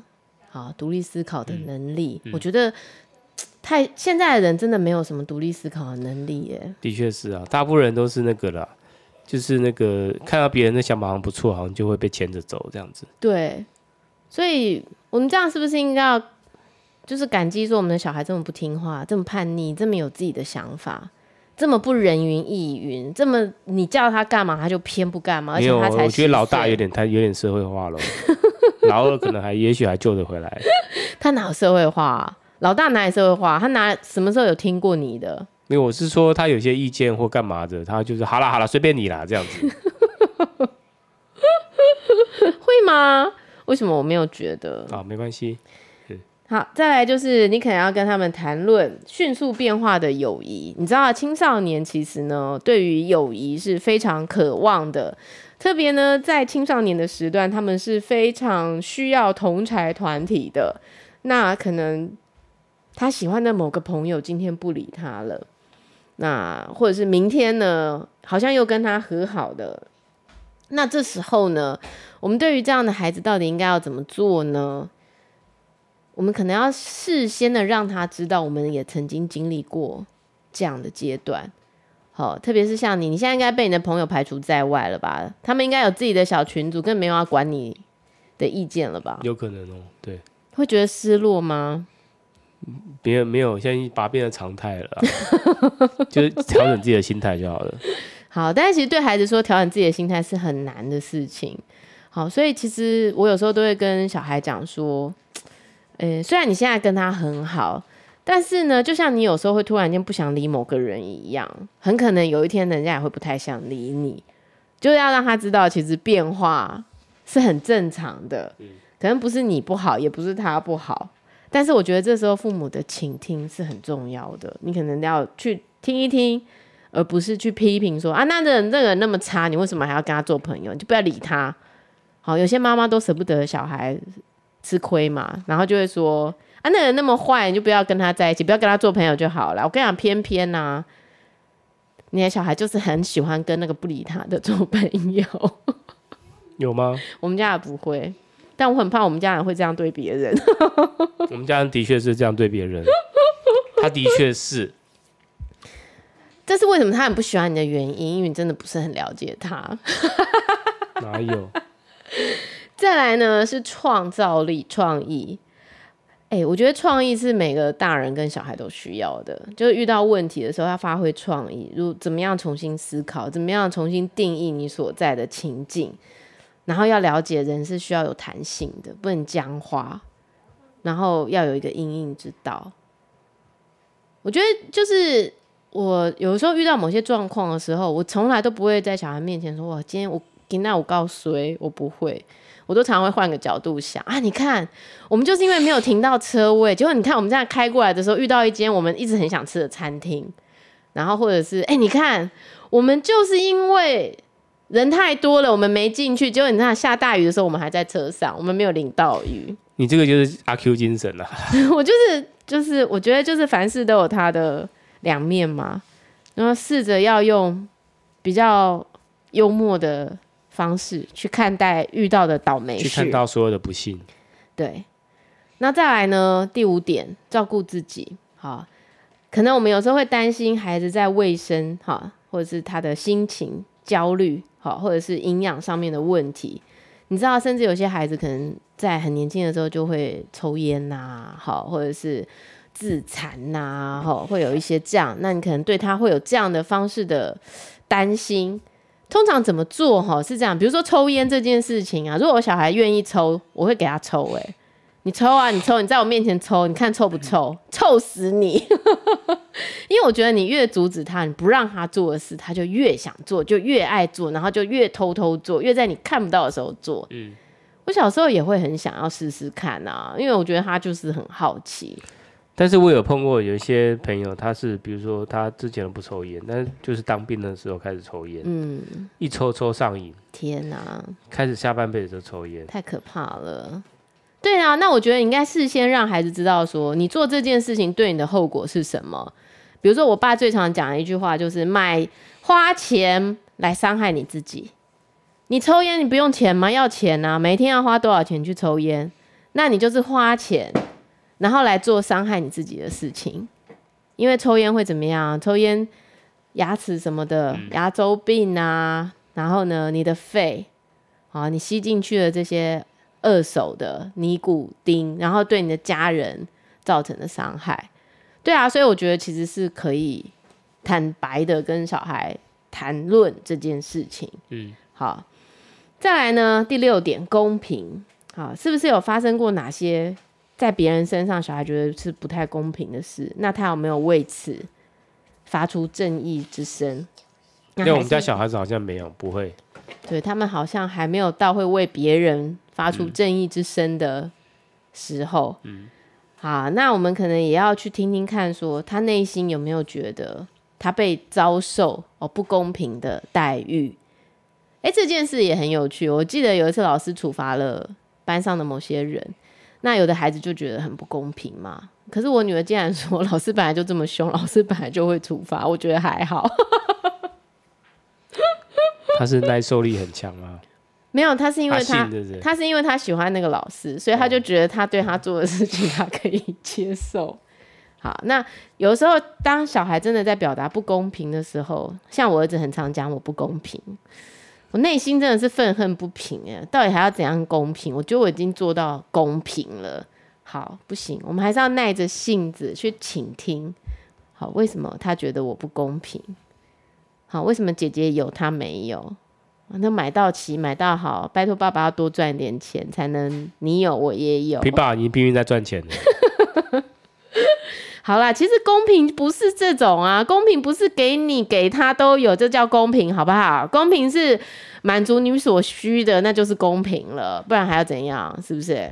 Speaker 2: 好，独立思考的能力，嗯嗯、我觉得太现在的人真的没有什么独立思考的能力耶。
Speaker 3: 的确是啊，大部分人都是那个啦，就是那个看到别人的想法好像不错，好像就会被牵着走这样子。
Speaker 2: 对，所以我们这样是不是应该要就是感激说我们的小孩这么不听话，这么叛逆，这么有自己的想法？这么不人云亦云，这么你叫他干嘛他就偏不干嘛，而且他才，我
Speaker 3: 觉得老大有点太有点社会化了，老二可能还也许还救得回来。
Speaker 2: 他哪有社会化啊？老大哪里社会化？他哪什么时候有听过你的？
Speaker 3: 没有，我是说他有些意见或干嘛的，他就是好了好了，随便你啦这样子。
Speaker 2: 会吗？为什么我没有觉得？
Speaker 3: 啊，没关系。
Speaker 2: 好，再来就是你可能要跟他们谈论迅速变化的友谊。你知道，青少年其实呢，对于友谊是非常渴望的，特别呢，在青少年的时段，他们是非常需要同才团体的。那可能他喜欢的某个朋友今天不理他了，那或者是明天呢，好像又跟他和好的。那这时候呢，我们对于这样的孩子，到底应该要怎么做呢？我们可能要事先的让他知道，我们也曾经经历过这样的阶段。好，特别是像你，你现在应该被你的朋友排除在外了吧？他们应该有自己的小群组，更没有要管你的意见了吧？
Speaker 3: 有可能哦，对。
Speaker 2: 会觉得失落吗？
Speaker 3: 别人没有，现在把它变成常态了，就是调整自己的心态就好了。
Speaker 2: 好，但是其实对孩子说调整自己的心态是很难的事情。好，所以其实我有时候都会跟小孩讲说。嗯，虽然你现在跟他很好，但是呢，就像你有时候会突然间不想理某个人一样，很可能有一天人家也会不太想理你，就是要让他知道，其实变化是很正常的，可能不是你不好，也不是他不好，但是我觉得这时候父母的倾听是很重要的，你可能要去听一听，而不是去批评说啊，那人那个人那么差，你为什么还要跟他做朋友？你就不要理他。好，有些妈妈都舍不得小孩。吃亏嘛，然后就会说啊，那人那么坏，你就不要跟他在一起，不要跟他做朋友就好了。我跟你讲，偏偏呐、啊，你的小孩就是很喜欢跟那个不理他的做朋友。
Speaker 3: 有吗？
Speaker 2: 我们家也不会，但我很怕我们家人会这样对别人。
Speaker 3: 我们家人的确是这样对别人，他的确是。
Speaker 2: 这是为什么他很不喜欢你的原因，因为你真的不是很了解他。
Speaker 3: 哪有？
Speaker 2: 再来呢是创造力、创意。哎、欸，我觉得创意是每个大人跟小孩都需要的。就是遇到问题的时候，要发挥创意，如怎么样重新思考，怎么样重新定义你所在的情境，然后要了解人是需要有弹性的，不能僵化，然后要有一个应应之道。我觉得就是我有时候遇到某些状况的时候，我从来都不会在小孩面前说：“哇，今天我今天我告诉谁？”我不会。我都常常会换个角度想啊，你看，我们就是因为没有停到车位，结果你看我们这样开过来的时候，遇到一间我们一直很想吃的餐厅，然后或者是哎、你看，我们就是因为人太多了，我们没进去，结果你看下大雨的时候，我们还在车上，我们没有淋到雨。
Speaker 3: 你这个就是阿 Q 精神啊！
Speaker 2: 我就是就是，我觉得就是凡事都有它的两面嘛，然后试着要用比较幽默的。方式去看待遇到的倒霉事，
Speaker 3: 去看到所有的不幸。
Speaker 2: 对，那再来呢？第五点，照顾自己。好，可能我们有时候会担心孩子在卫生，哈，或者是他的心情焦虑，好，或者是营养上面的问题。你知道，甚至有些孩子可能在很年轻的时候就会抽烟呐，好，或者是自残呐，哈，会有一些这样。那你可能对他会有这样的方式的担心。通常怎么做哈？是这样，比如说抽烟这件事情啊，如果我小孩愿意抽，我会给他抽。诶，你抽啊，你抽，你在我面前抽，你看臭不臭？臭死你！因为我觉得你越阻止他，你不让他做的事，他就越想做，就越爱做，然后就越偷偷做，越在你看不到的时候做。嗯，我小时候也会很想要试试看啊，因为我觉得他就是很好奇。
Speaker 3: 但是我有碰过有一些朋友，他是比如说他之前不抽烟，但是就是当兵的时候开始抽烟，嗯，一抽抽上瘾，
Speaker 2: 天哪，开
Speaker 3: 始下半辈子就抽烟，
Speaker 2: 太可怕了。对啊，那我觉得应该事先让孩子知道说，你做这件事情对你的后果是什么。比如说，我爸最常讲的一句话就是买花钱来伤害你自己。你抽烟你不用钱吗？要钱啊，每天要花多少钱去抽烟？那你就是花钱。然后来做伤害你自己的事情，因为抽烟会怎么样？抽烟牙齿什么的，牙周病啊，然后呢，你的肺，啊，你吸进去的这些二手的尼古丁，然后对你的家人造成的伤害，对啊，所以我觉得其实是可以坦白的跟小孩谈论这件事情。嗯，好，再来呢，第六点，公平，好，是不是有发生过哪些？在别人身上，小孩觉得是不太公平的事，那他有没有为此发出正义之声？
Speaker 3: 因为我们家小孩子好像没有，不会。
Speaker 2: 对，他们好像还没有到会为别人发出正义之声的时候。嗯，好，那我们可能也要去听听看，说他内心有没有觉得他被遭受哦不公平的待遇？哎，这件事也很有趣。我记得有一次老师处罚了班上的某些人。那有的孩子就觉得很不公平嘛，可是我女儿竟然说，老师本来就这么凶，老师本来就会处罚，我觉得还好。
Speaker 3: 他是耐受力很强啊？
Speaker 2: 没有，他是因为他，他是因为他喜欢那个老师，所以他就觉得他对他做的事情他可以接受。好，那有时候当小孩真的在表达不公平的时候，像我儿子很常讲我不公平。我内心真的是愤恨不平哎，到底还要怎样公平？我觉得我已经做到公平了。好，不行，我们还是要耐着性子去倾听。好，为什么他觉得我不公平？好，为什么姐姐有他没有？那买到齐，买到好，拜托爸爸要多赚点钱，才能你有我也有。
Speaker 3: 平爸你拼命在赚钱
Speaker 2: 好啦，其实公平不是这种啊，公平不是给你给他都有，这叫公平，好不好？公平是满足你所需的，那就是公平了，不然还要怎样？是不是？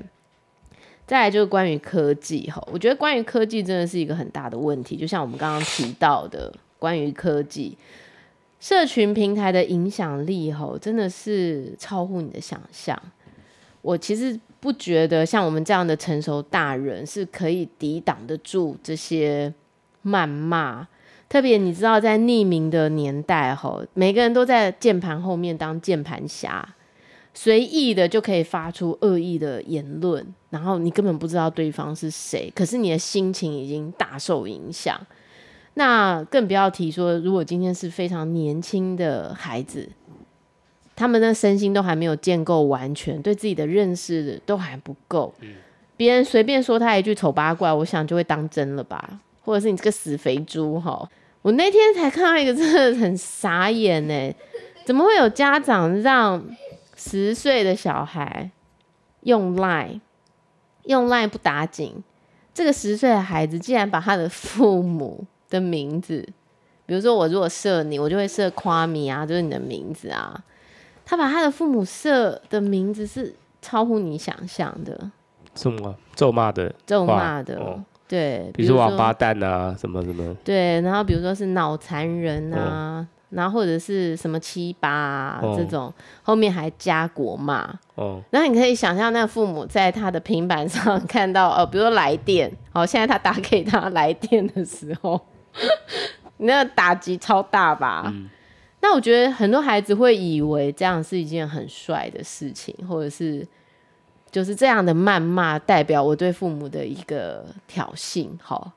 Speaker 2: 再来就是关于科技哈，我觉得关于科技真的是一个很大的问题，就像我们刚刚提到的，关于科技社群平台的影响力哈，真的是超乎你的想象。我其实。不觉得像我们这样的成熟大人是可以抵挡得住这些谩骂，特别你知道，在匿名的年代，吼，每个人都在键盘后面当键盘侠，随意的就可以发出恶意的言论，然后你根本不知道对方是谁，可是你的心情已经大受影响。那更不要提说，如果今天是非常年轻的孩子。他们的身心都还没有建构完全，对自己的认识都还不够。别人随便说他一句丑八怪，我想就会当真了吧？或者是你这个死肥猪哈！我那天才看到一个 真的很傻眼呢，怎么会有家长让十岁的小孩用 Line 用 Line 不打紧？这个十岁的孩子竟然把他的父母的名字，比如说我如果设你，我就会设夸米啊，就是你的名字啊。他把他的父母设的名字是超乎你想象的，
Speaker 3: 什么咒骂的？
Speaker 2: 咒骂的，哦、对，
Speaker 3: 比如说王八蛋啊，什么什么，
Speaker 2: 对，然后比如说是脑残人啊，哦、然后或者是什么七八啊、哦、这种，后面还加国骂，哦，然后你可以想象那个父母在他的平板上 看到，呃，比如说来电，好，现在他打给他来电的时候，你那打击超大吧？嗯那我觉得很多孩子会以为这样是一件很帅的事情，或者是就是这样的谩骂代表我对父母的一个挑衅。好，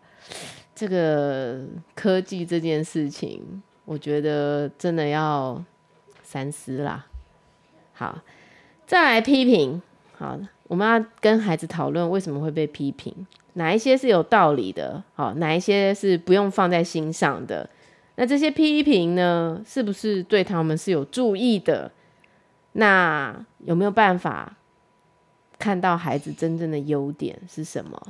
Speaker 2: 这个科技这件事情，我觉得真的要三思啦。好，再来批评。好，我们要跟孩子讨论为什么会被批评，哪一些是有道理的，好，哪一些是不用放在心上的。那这些批评呢，是不是对他们是有注意的？那有没有办法看到孩子真正的优点是什么？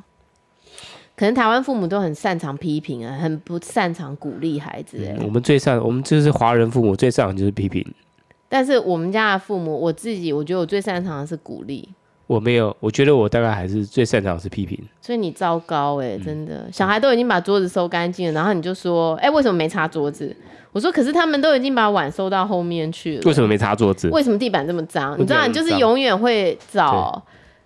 Speaker 2: 可能台湾父母都很擅长批评啊，很不擅长鼓励孩子。
Speaker 3: 嗯，我们最擅，我们就是华人父母最擅长就是批评。
Speaker 2: 但是我们家的父母，我自己我觉得我最擅长的是鼓励。
Speaker 3: 我没有，我觉得我大概还是最擅长的是批评。
Speaker 2: 所以你糟糕哎、欸，真的，小孩都已经把桌子收干净了，然后你就说，哎、欸，为什么没擦桌子？我说，可是他们都已经把碗收到后面去了，
Speaker 3: 为什么没擦桌子？
Speaker 2: 为什么地板这么脏？你知道，你就是永远会找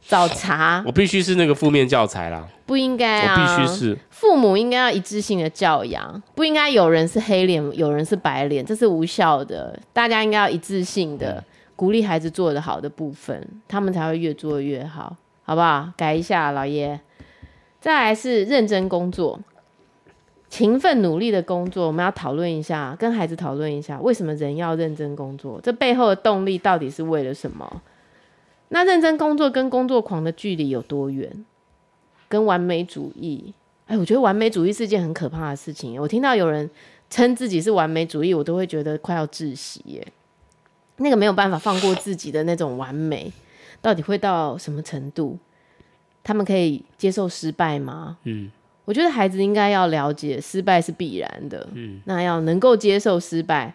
Speaker 2: 找茬。
Speaker 3: 我必须是那个负面教材啦。
Speaker 2: 不应该啊！
Speaker 3: 我必须是
Speaker 2: 父母应该要一致性的教养，不应该有人是黑脸，有人是白脸，这是无效的。大家应该要一致性的鼓励孩子做得好的部分，他们才会越做越好，好不好？改一下，老爷。再来是认真工作、勤奋努力的工作，我们要讨论一下，跟孩子讨论一下，为什么人要认真工作？这背后的动力到底是为了什么？那认真工作跟工作狂的距离有多远？跟完美主义，哎，我觉得完美主义是件很可怕的事情。我听到有人称自己是完美主义，我都会觉得快要窒息耶。那个没有办法放过自己的那种完美，到底会到什么程度？他们可以接受失败吗？嗯，我觉得孩子应该要了解失败是必然的。嗯，那要能够接受失败，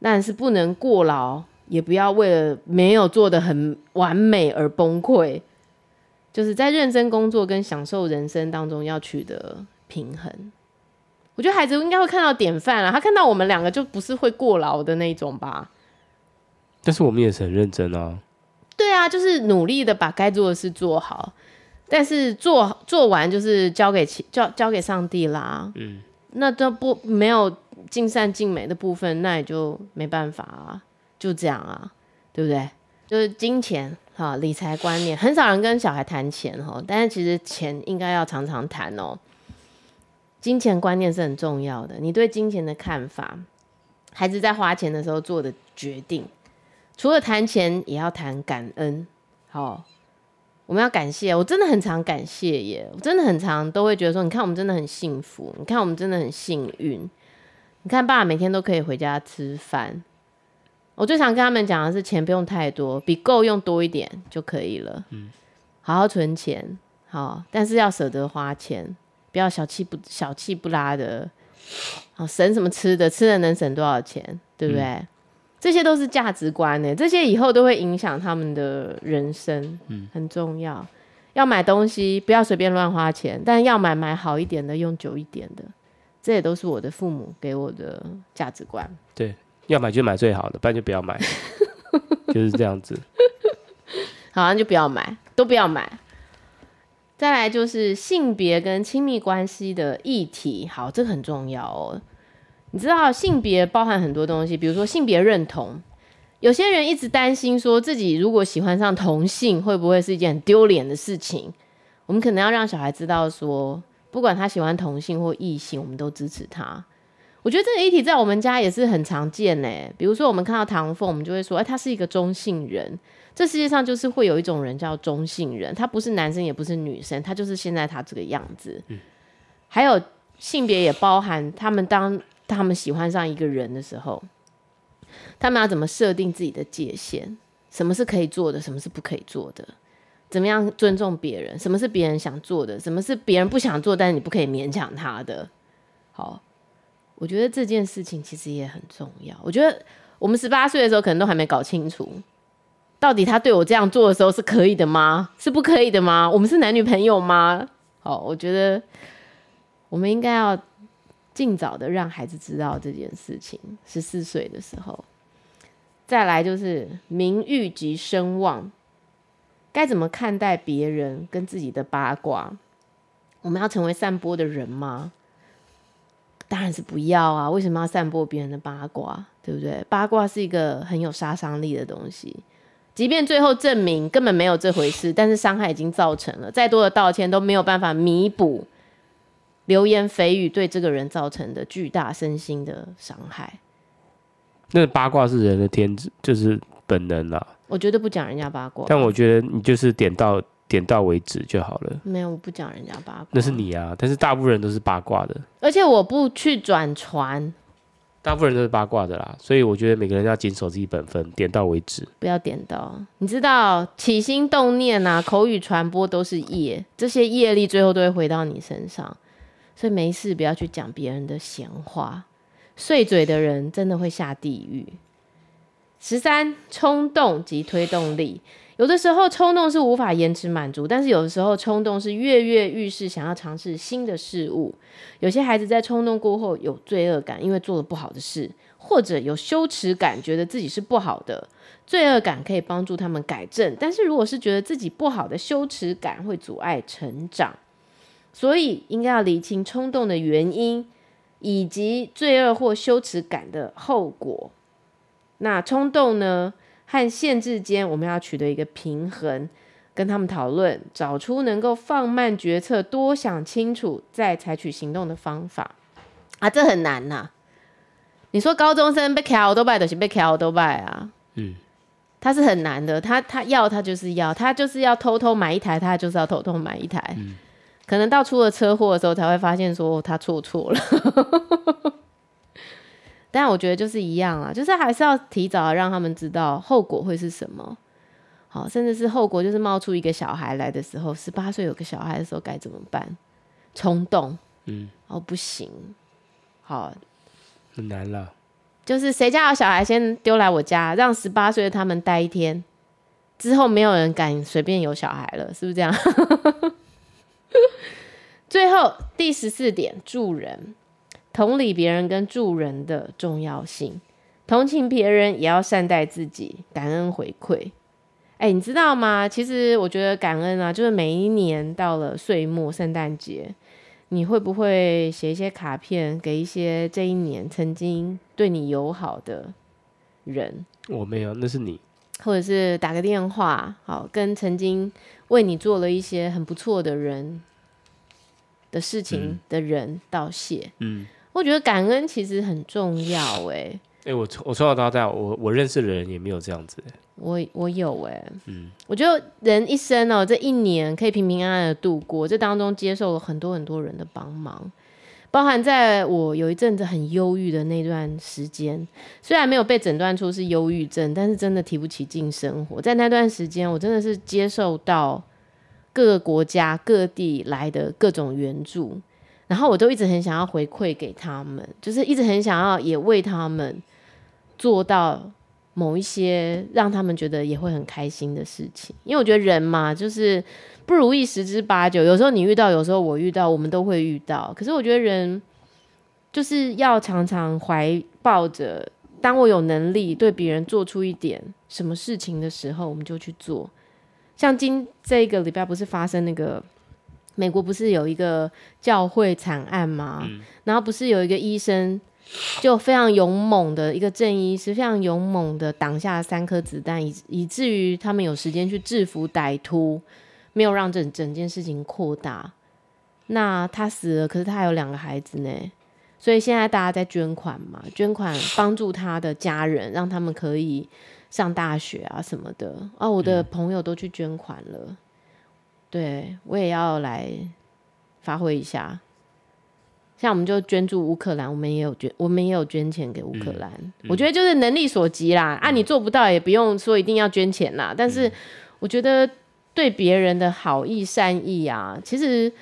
Speaker 2: 但是不能过劳，也不要为了没有做的很完美而崩溃。就是在认真工作跟享受人生当中要取得平衡，我觉得孩子应该会看到典范啊，他看到我们两个就不是会过劳的那种吧。
Speaker 3: 但是我们也是很认真啊。
Speaker 2: 对啊，就是努力的把该做的事做好，但是做做完就是交给交交给上帝啦。嗯，那都不没有尽善尽美的部分，那也就没办法啊，就这样啊，对不对？就是金钱。哈，理财观念很少人跟小孩谈钱哈，但是其实钱应该要常常谈哦。金钱观念是很重要的，你对金钱的看法，孩子在花钱的时候做的决定，除了谈钱，也要谈感恩。好，我们要感谢，我真的很常感谢耶，我真的很常都会觉得说，你看我们真的很幸福，你看我们真的很幸运，你看爸爸每天都可以回家吃饭。我最常跟他们讲的是，钱不用太多，比够用多一点就可以了。嗯，好好存钱，好，但是要舍得花钱，不要小气不小气不拉的。好，省什么吃的，吃的能省多少钱，对不对？嗯，这些都是价值观呢，这些以后都会影响他们的人生。嗯，很重要。要买东西，不要随便乱花钱，但要买买好一点的，用久一点的。这也都是我的父母给我的价值观。
Speaker 3: 对。要买就买最好的，不然就不要买，就是这样子。
Speaker 2: 好，像就不要买，都不要买。再来就是性别跟亲密关系的议题，好，这个很重要哦。你知道性别包含很多东西，比如说性别认同。有些人一直担心说自己如果喜欢上同性，会不会是一件很丢脸的事情？我们可能要让小孩知道说，不管他喜欢同性或异性，我们都支持他。我觉得这个议题在我们家也是很常见呢。比如说，我们看到唐凤，我们就会说：“哎，他是一个中性人。”这世界上就是会有一种人叫中性人，他不是男生也不是女生，他就是现在他这个样子。嗯。还有性别也包含他们当他们喜欢上一个人的时候，他们要怎么设定自己的界限？什么是可以做的？什么是不可以做的？怎么样尊重别人？什么是别人想做的？什么是别人不想做，但是你不可以勉强他的？好。我觉得这件事情其实也很重要。我觉得我们十八岁的时候可能都还没搞清楚，到底他对我这样做的时候是可以的吗？是不可以的吗？我们是男女朋友吗？好，我觉得我们应该要尽早的让孩子知道这件事情。十四岁的时候，再来就是名誉及声望，该怎么看待别人跟自己的八卦？我们要成为散播的人吗？当然是不要啊！为什么要散播别人的八卦？对不对？八卦是一个很有杀伤力的东西，即便最后证明根本没有这回事，但是伤害已经造成了，再多的道歉都没有办法弥补流言蜚语对这个人造成的巨大身心的伤害。
Speaker 3: 那八卦是人的天职，就是本能啦。
Speaker 2: 我绝对不讲人家八卦，
Speaker 3: 但我觉得你就是点到点到为止就好了。
Speaker 2: 没有，我不讲人家八卦，
Speaker 3: 那是你啊。但是大部分人都是八卦的，
Speaker 2: 而且我不去转传。
Speaker 3: 大部分人都是八卦的啦，所以我觉得每个人要谨守自己本分，点到为止，
Speaker 2: 不要点到。你知道起心动念啊，口语传播都是业，这些业力最后都会回到你身上，所以没事不要去讲别人的闲话，碎嘴的人真的会下地狱。十三，冲动及推动力。有的时候冲动是无法延迟满足，但是有的时候冲动是跃跃欲试，想要尝试新的事物。有些孩子在冲动过后有罪恶感，因为做了不好的事，或者有羞耻感，觉得自己是不好的。罪恶感可以帮助他们改正，但是如果是觉得自己不好的羞耻感会阻碍成长，所以应该要理清冲动的原因以及罪恶或羞耻感的后果。那冲动呢？和限制间，我们要取得一个平衡，跟他们讨论，找出能够放慢决策、多想清楚再采取行动的方法啊，这很难呐、啊。你说高中生被卡都拜，都是被卡都拜啊，嗯，他是很难的，他他要他就是要，他就是要偷偷买一台，他就是要偷偷买一台，嗯、可能到出了车祸的时候才会发现说他错错了。但我觉得就是一样啊，就是还是要提早让他们知道后果会是什么，好，甚至是后果就是冒出一个小孩来的时候，十八岁有个小孩的时候该怎么办？冲动，嗯，哦不行，好，
Speaker 3: 很难了。
Speaker 2: 就是谁家有小孩，先丢来我家，让十八岁的他们待一天，之后没有人敢随便有小孩了，是不是这样？最后第十四点，助人。同理别人跟助人的重要性，同情别人也要善待自己，感恩回馈。哎、你知道吗？其实我觉得感恩啊，就是每一年到了岁末、圣诞节，你会不会写一些卡片给一些这一年曾经对你友好的人？
Speaker 3: 我没有，那是你。
Speaker 2: 或者是打个电话，好，跟曾经为你做了一些很不错的人的事情的人道谢。嗯。我觉得感恩其实很重要，哎、欸。哎、
Speaker 3: 欸，我从我从小到大，我我认识的人也没有这样子。
Speaker 2: 我我有哎、欸，嗯，我觉得人一生哦、喔，这一年可以平平安安的度过，这当中接受了很多很多人的帮忙，包含在我有一阵子很忧郁的那段时间，虽然没有被诊断出是忧郁症，但是真的提不起劲生活。在那段时间，我真的是接受到各个国家各地来的各种援助。然后我都一直很想要回馈给他们，就是一直很想要也为他们做到某一些让他们觉得也会很开心的事情。因为我觉得人嘛，就是不如意十之八九，有时候你遇到，有时候我遇到，我们都会遇到。可是我觉得人就是要常常怀抱着，当我有能力对别人做出一点什么事情的时候，我们就去做。像今这个礼拜不是发生那个。美国不是有一个教会惨案吗？嗯、然后不是有一个医生就非常勇猛的一个正义医师，非常勇猛的挡下三颗子弹，以以至于他们有时间去制服歹徒，没有让整整件事情扩大。那他死了，可是他还有两个孩子呢，所以现在大家在捐款嘛，捐款帮助他的家人，让他们可以上大学啊什么的。啊，我的朋友都去捐款了。嗯对，我也要来发挥一下，像我们就捐助乌克兰，我们也有捐，我们也有捐钱给乌克兰。嗯嗯、我觉得就是能力所及啦，啊，你做不到也不用说一定要捐钱啦。但是我觉得对别人的好意善意啊，其实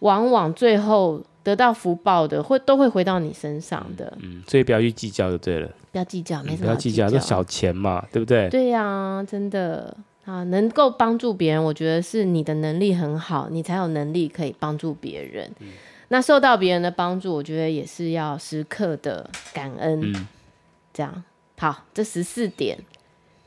Speaker 2: 往往最后得到福报的会都会回到你身上的。嗯，
Speaker 3: 所以不要去计较就对了，
Speaker 2: 不要计较，没什么、嗯、
Speaker 3: 不要计较，这小钱嘛，对不对？
Speaker 2: 对呀、啊，真的。啊，能够帮助别人，我觉得是你的能力很好，你才有能力可以帮助别人。嗯、那受到别人的帮助，我觉得也是要时刻的感恩。嗯、这样好，这十四点，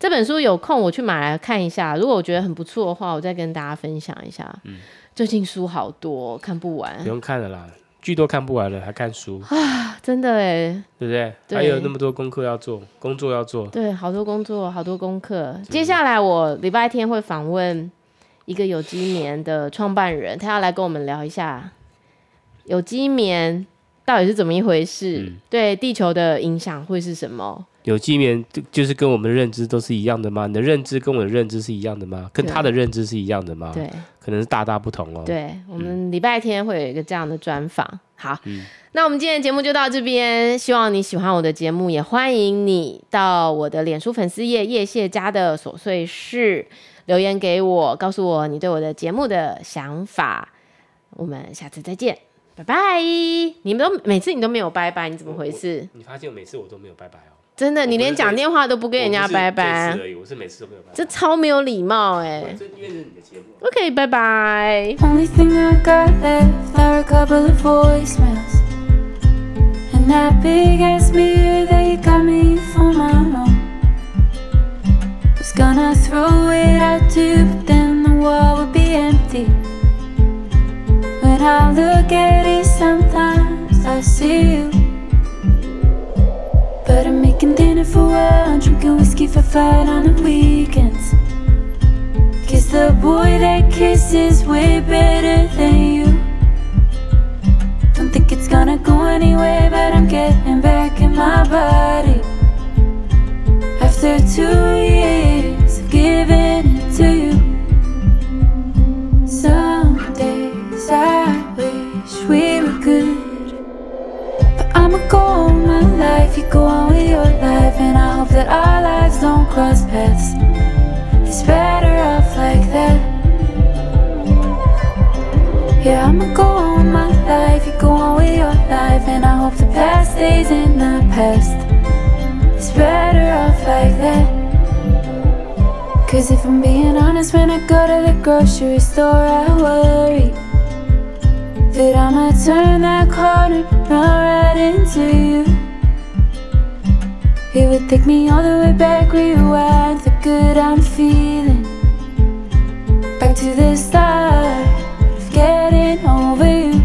Speaker 2: 这本书有空我去买来看一下。如果我觉得很不错的话，我再跟大家分享一下。嗯、最近书好多，看不完。
Speaker 3: 不用看了啦，剧都看不完了，还看书
Speaker 4: 啊，真的哎，
Speaker 3: 对不对？
Speaker 4: 对
Speaker 3: 还有那么多功课要做，工作要做，
Speaker 4: 对，好多工作，好多功课。接下来我礼拜天会访问一个有机棉的创办人，他要来跟我们聊一下有机棉到底是怎么一回事，嗯、对地球的影响会是什么？
Speaker 3: 有机棉就是跟我们的认知都是一样的吗？你的认知跟我的认知是一样的吗？跟他的认知是一样的吗？
Speaker 4: 对，
Speaker 3: 可能是大大不同哦。
Speaker 4: 对，我们礼拜天会有一个这样的专访。好，嗯、那我们今天的节目就到这边。希望你喜欢我的节目，也欢迎你到我的脸书粉丝页叶谢家的琐碎事留言给我，告诉我你对我的节目的想法。我们下次再见，拜拜。你们都每次你都没有拜拜，你怎么回事？
Speaker 3: 你发现我每次我都没有拜拜哦。
Speaker 4: 真的，你连讲电话都不跟人家拜拜，
Speaker 3: 我是每次都没有拜拜，
Speaker 4: 这超没有礼貌哎、
Speaker 3: 欸。这因为是你的节目。
Speaker 4: OK，拜拜。When I look at it, sometimes I see you. But I'm making dinner for one Drinking whiskey for fun on the weekends. Cause the boy that kisses way better than you. Don't think it's gonna go anywhere But I'm getting back in my body. After two years of giving it to you. Some days I wish we cross paths It's better off like that. Yeah, I'ma go on my life. You go on with your life And I hope the past stays in the past. It's better off like that. Cause if I'm being honest when I go to the grocery store I worry That I'ma turn that corner right into you. It would take me all the way back, rewind the good I'm feeling. Back to the start of getting over you.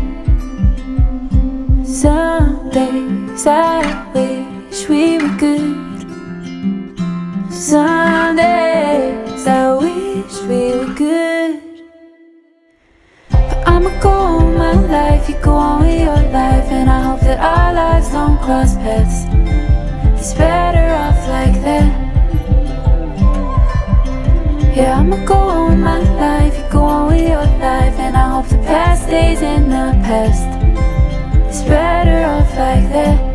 Speaker 4: Some days I wish we were good. Some days I wish we were good. But I'ma go on my life, you go on with your life And I hope that our lives don't cross paths it's better off like that. Yeah, I'ma go on with my life, you go on with your life. And I hope the past stays in the past. It's better off like that.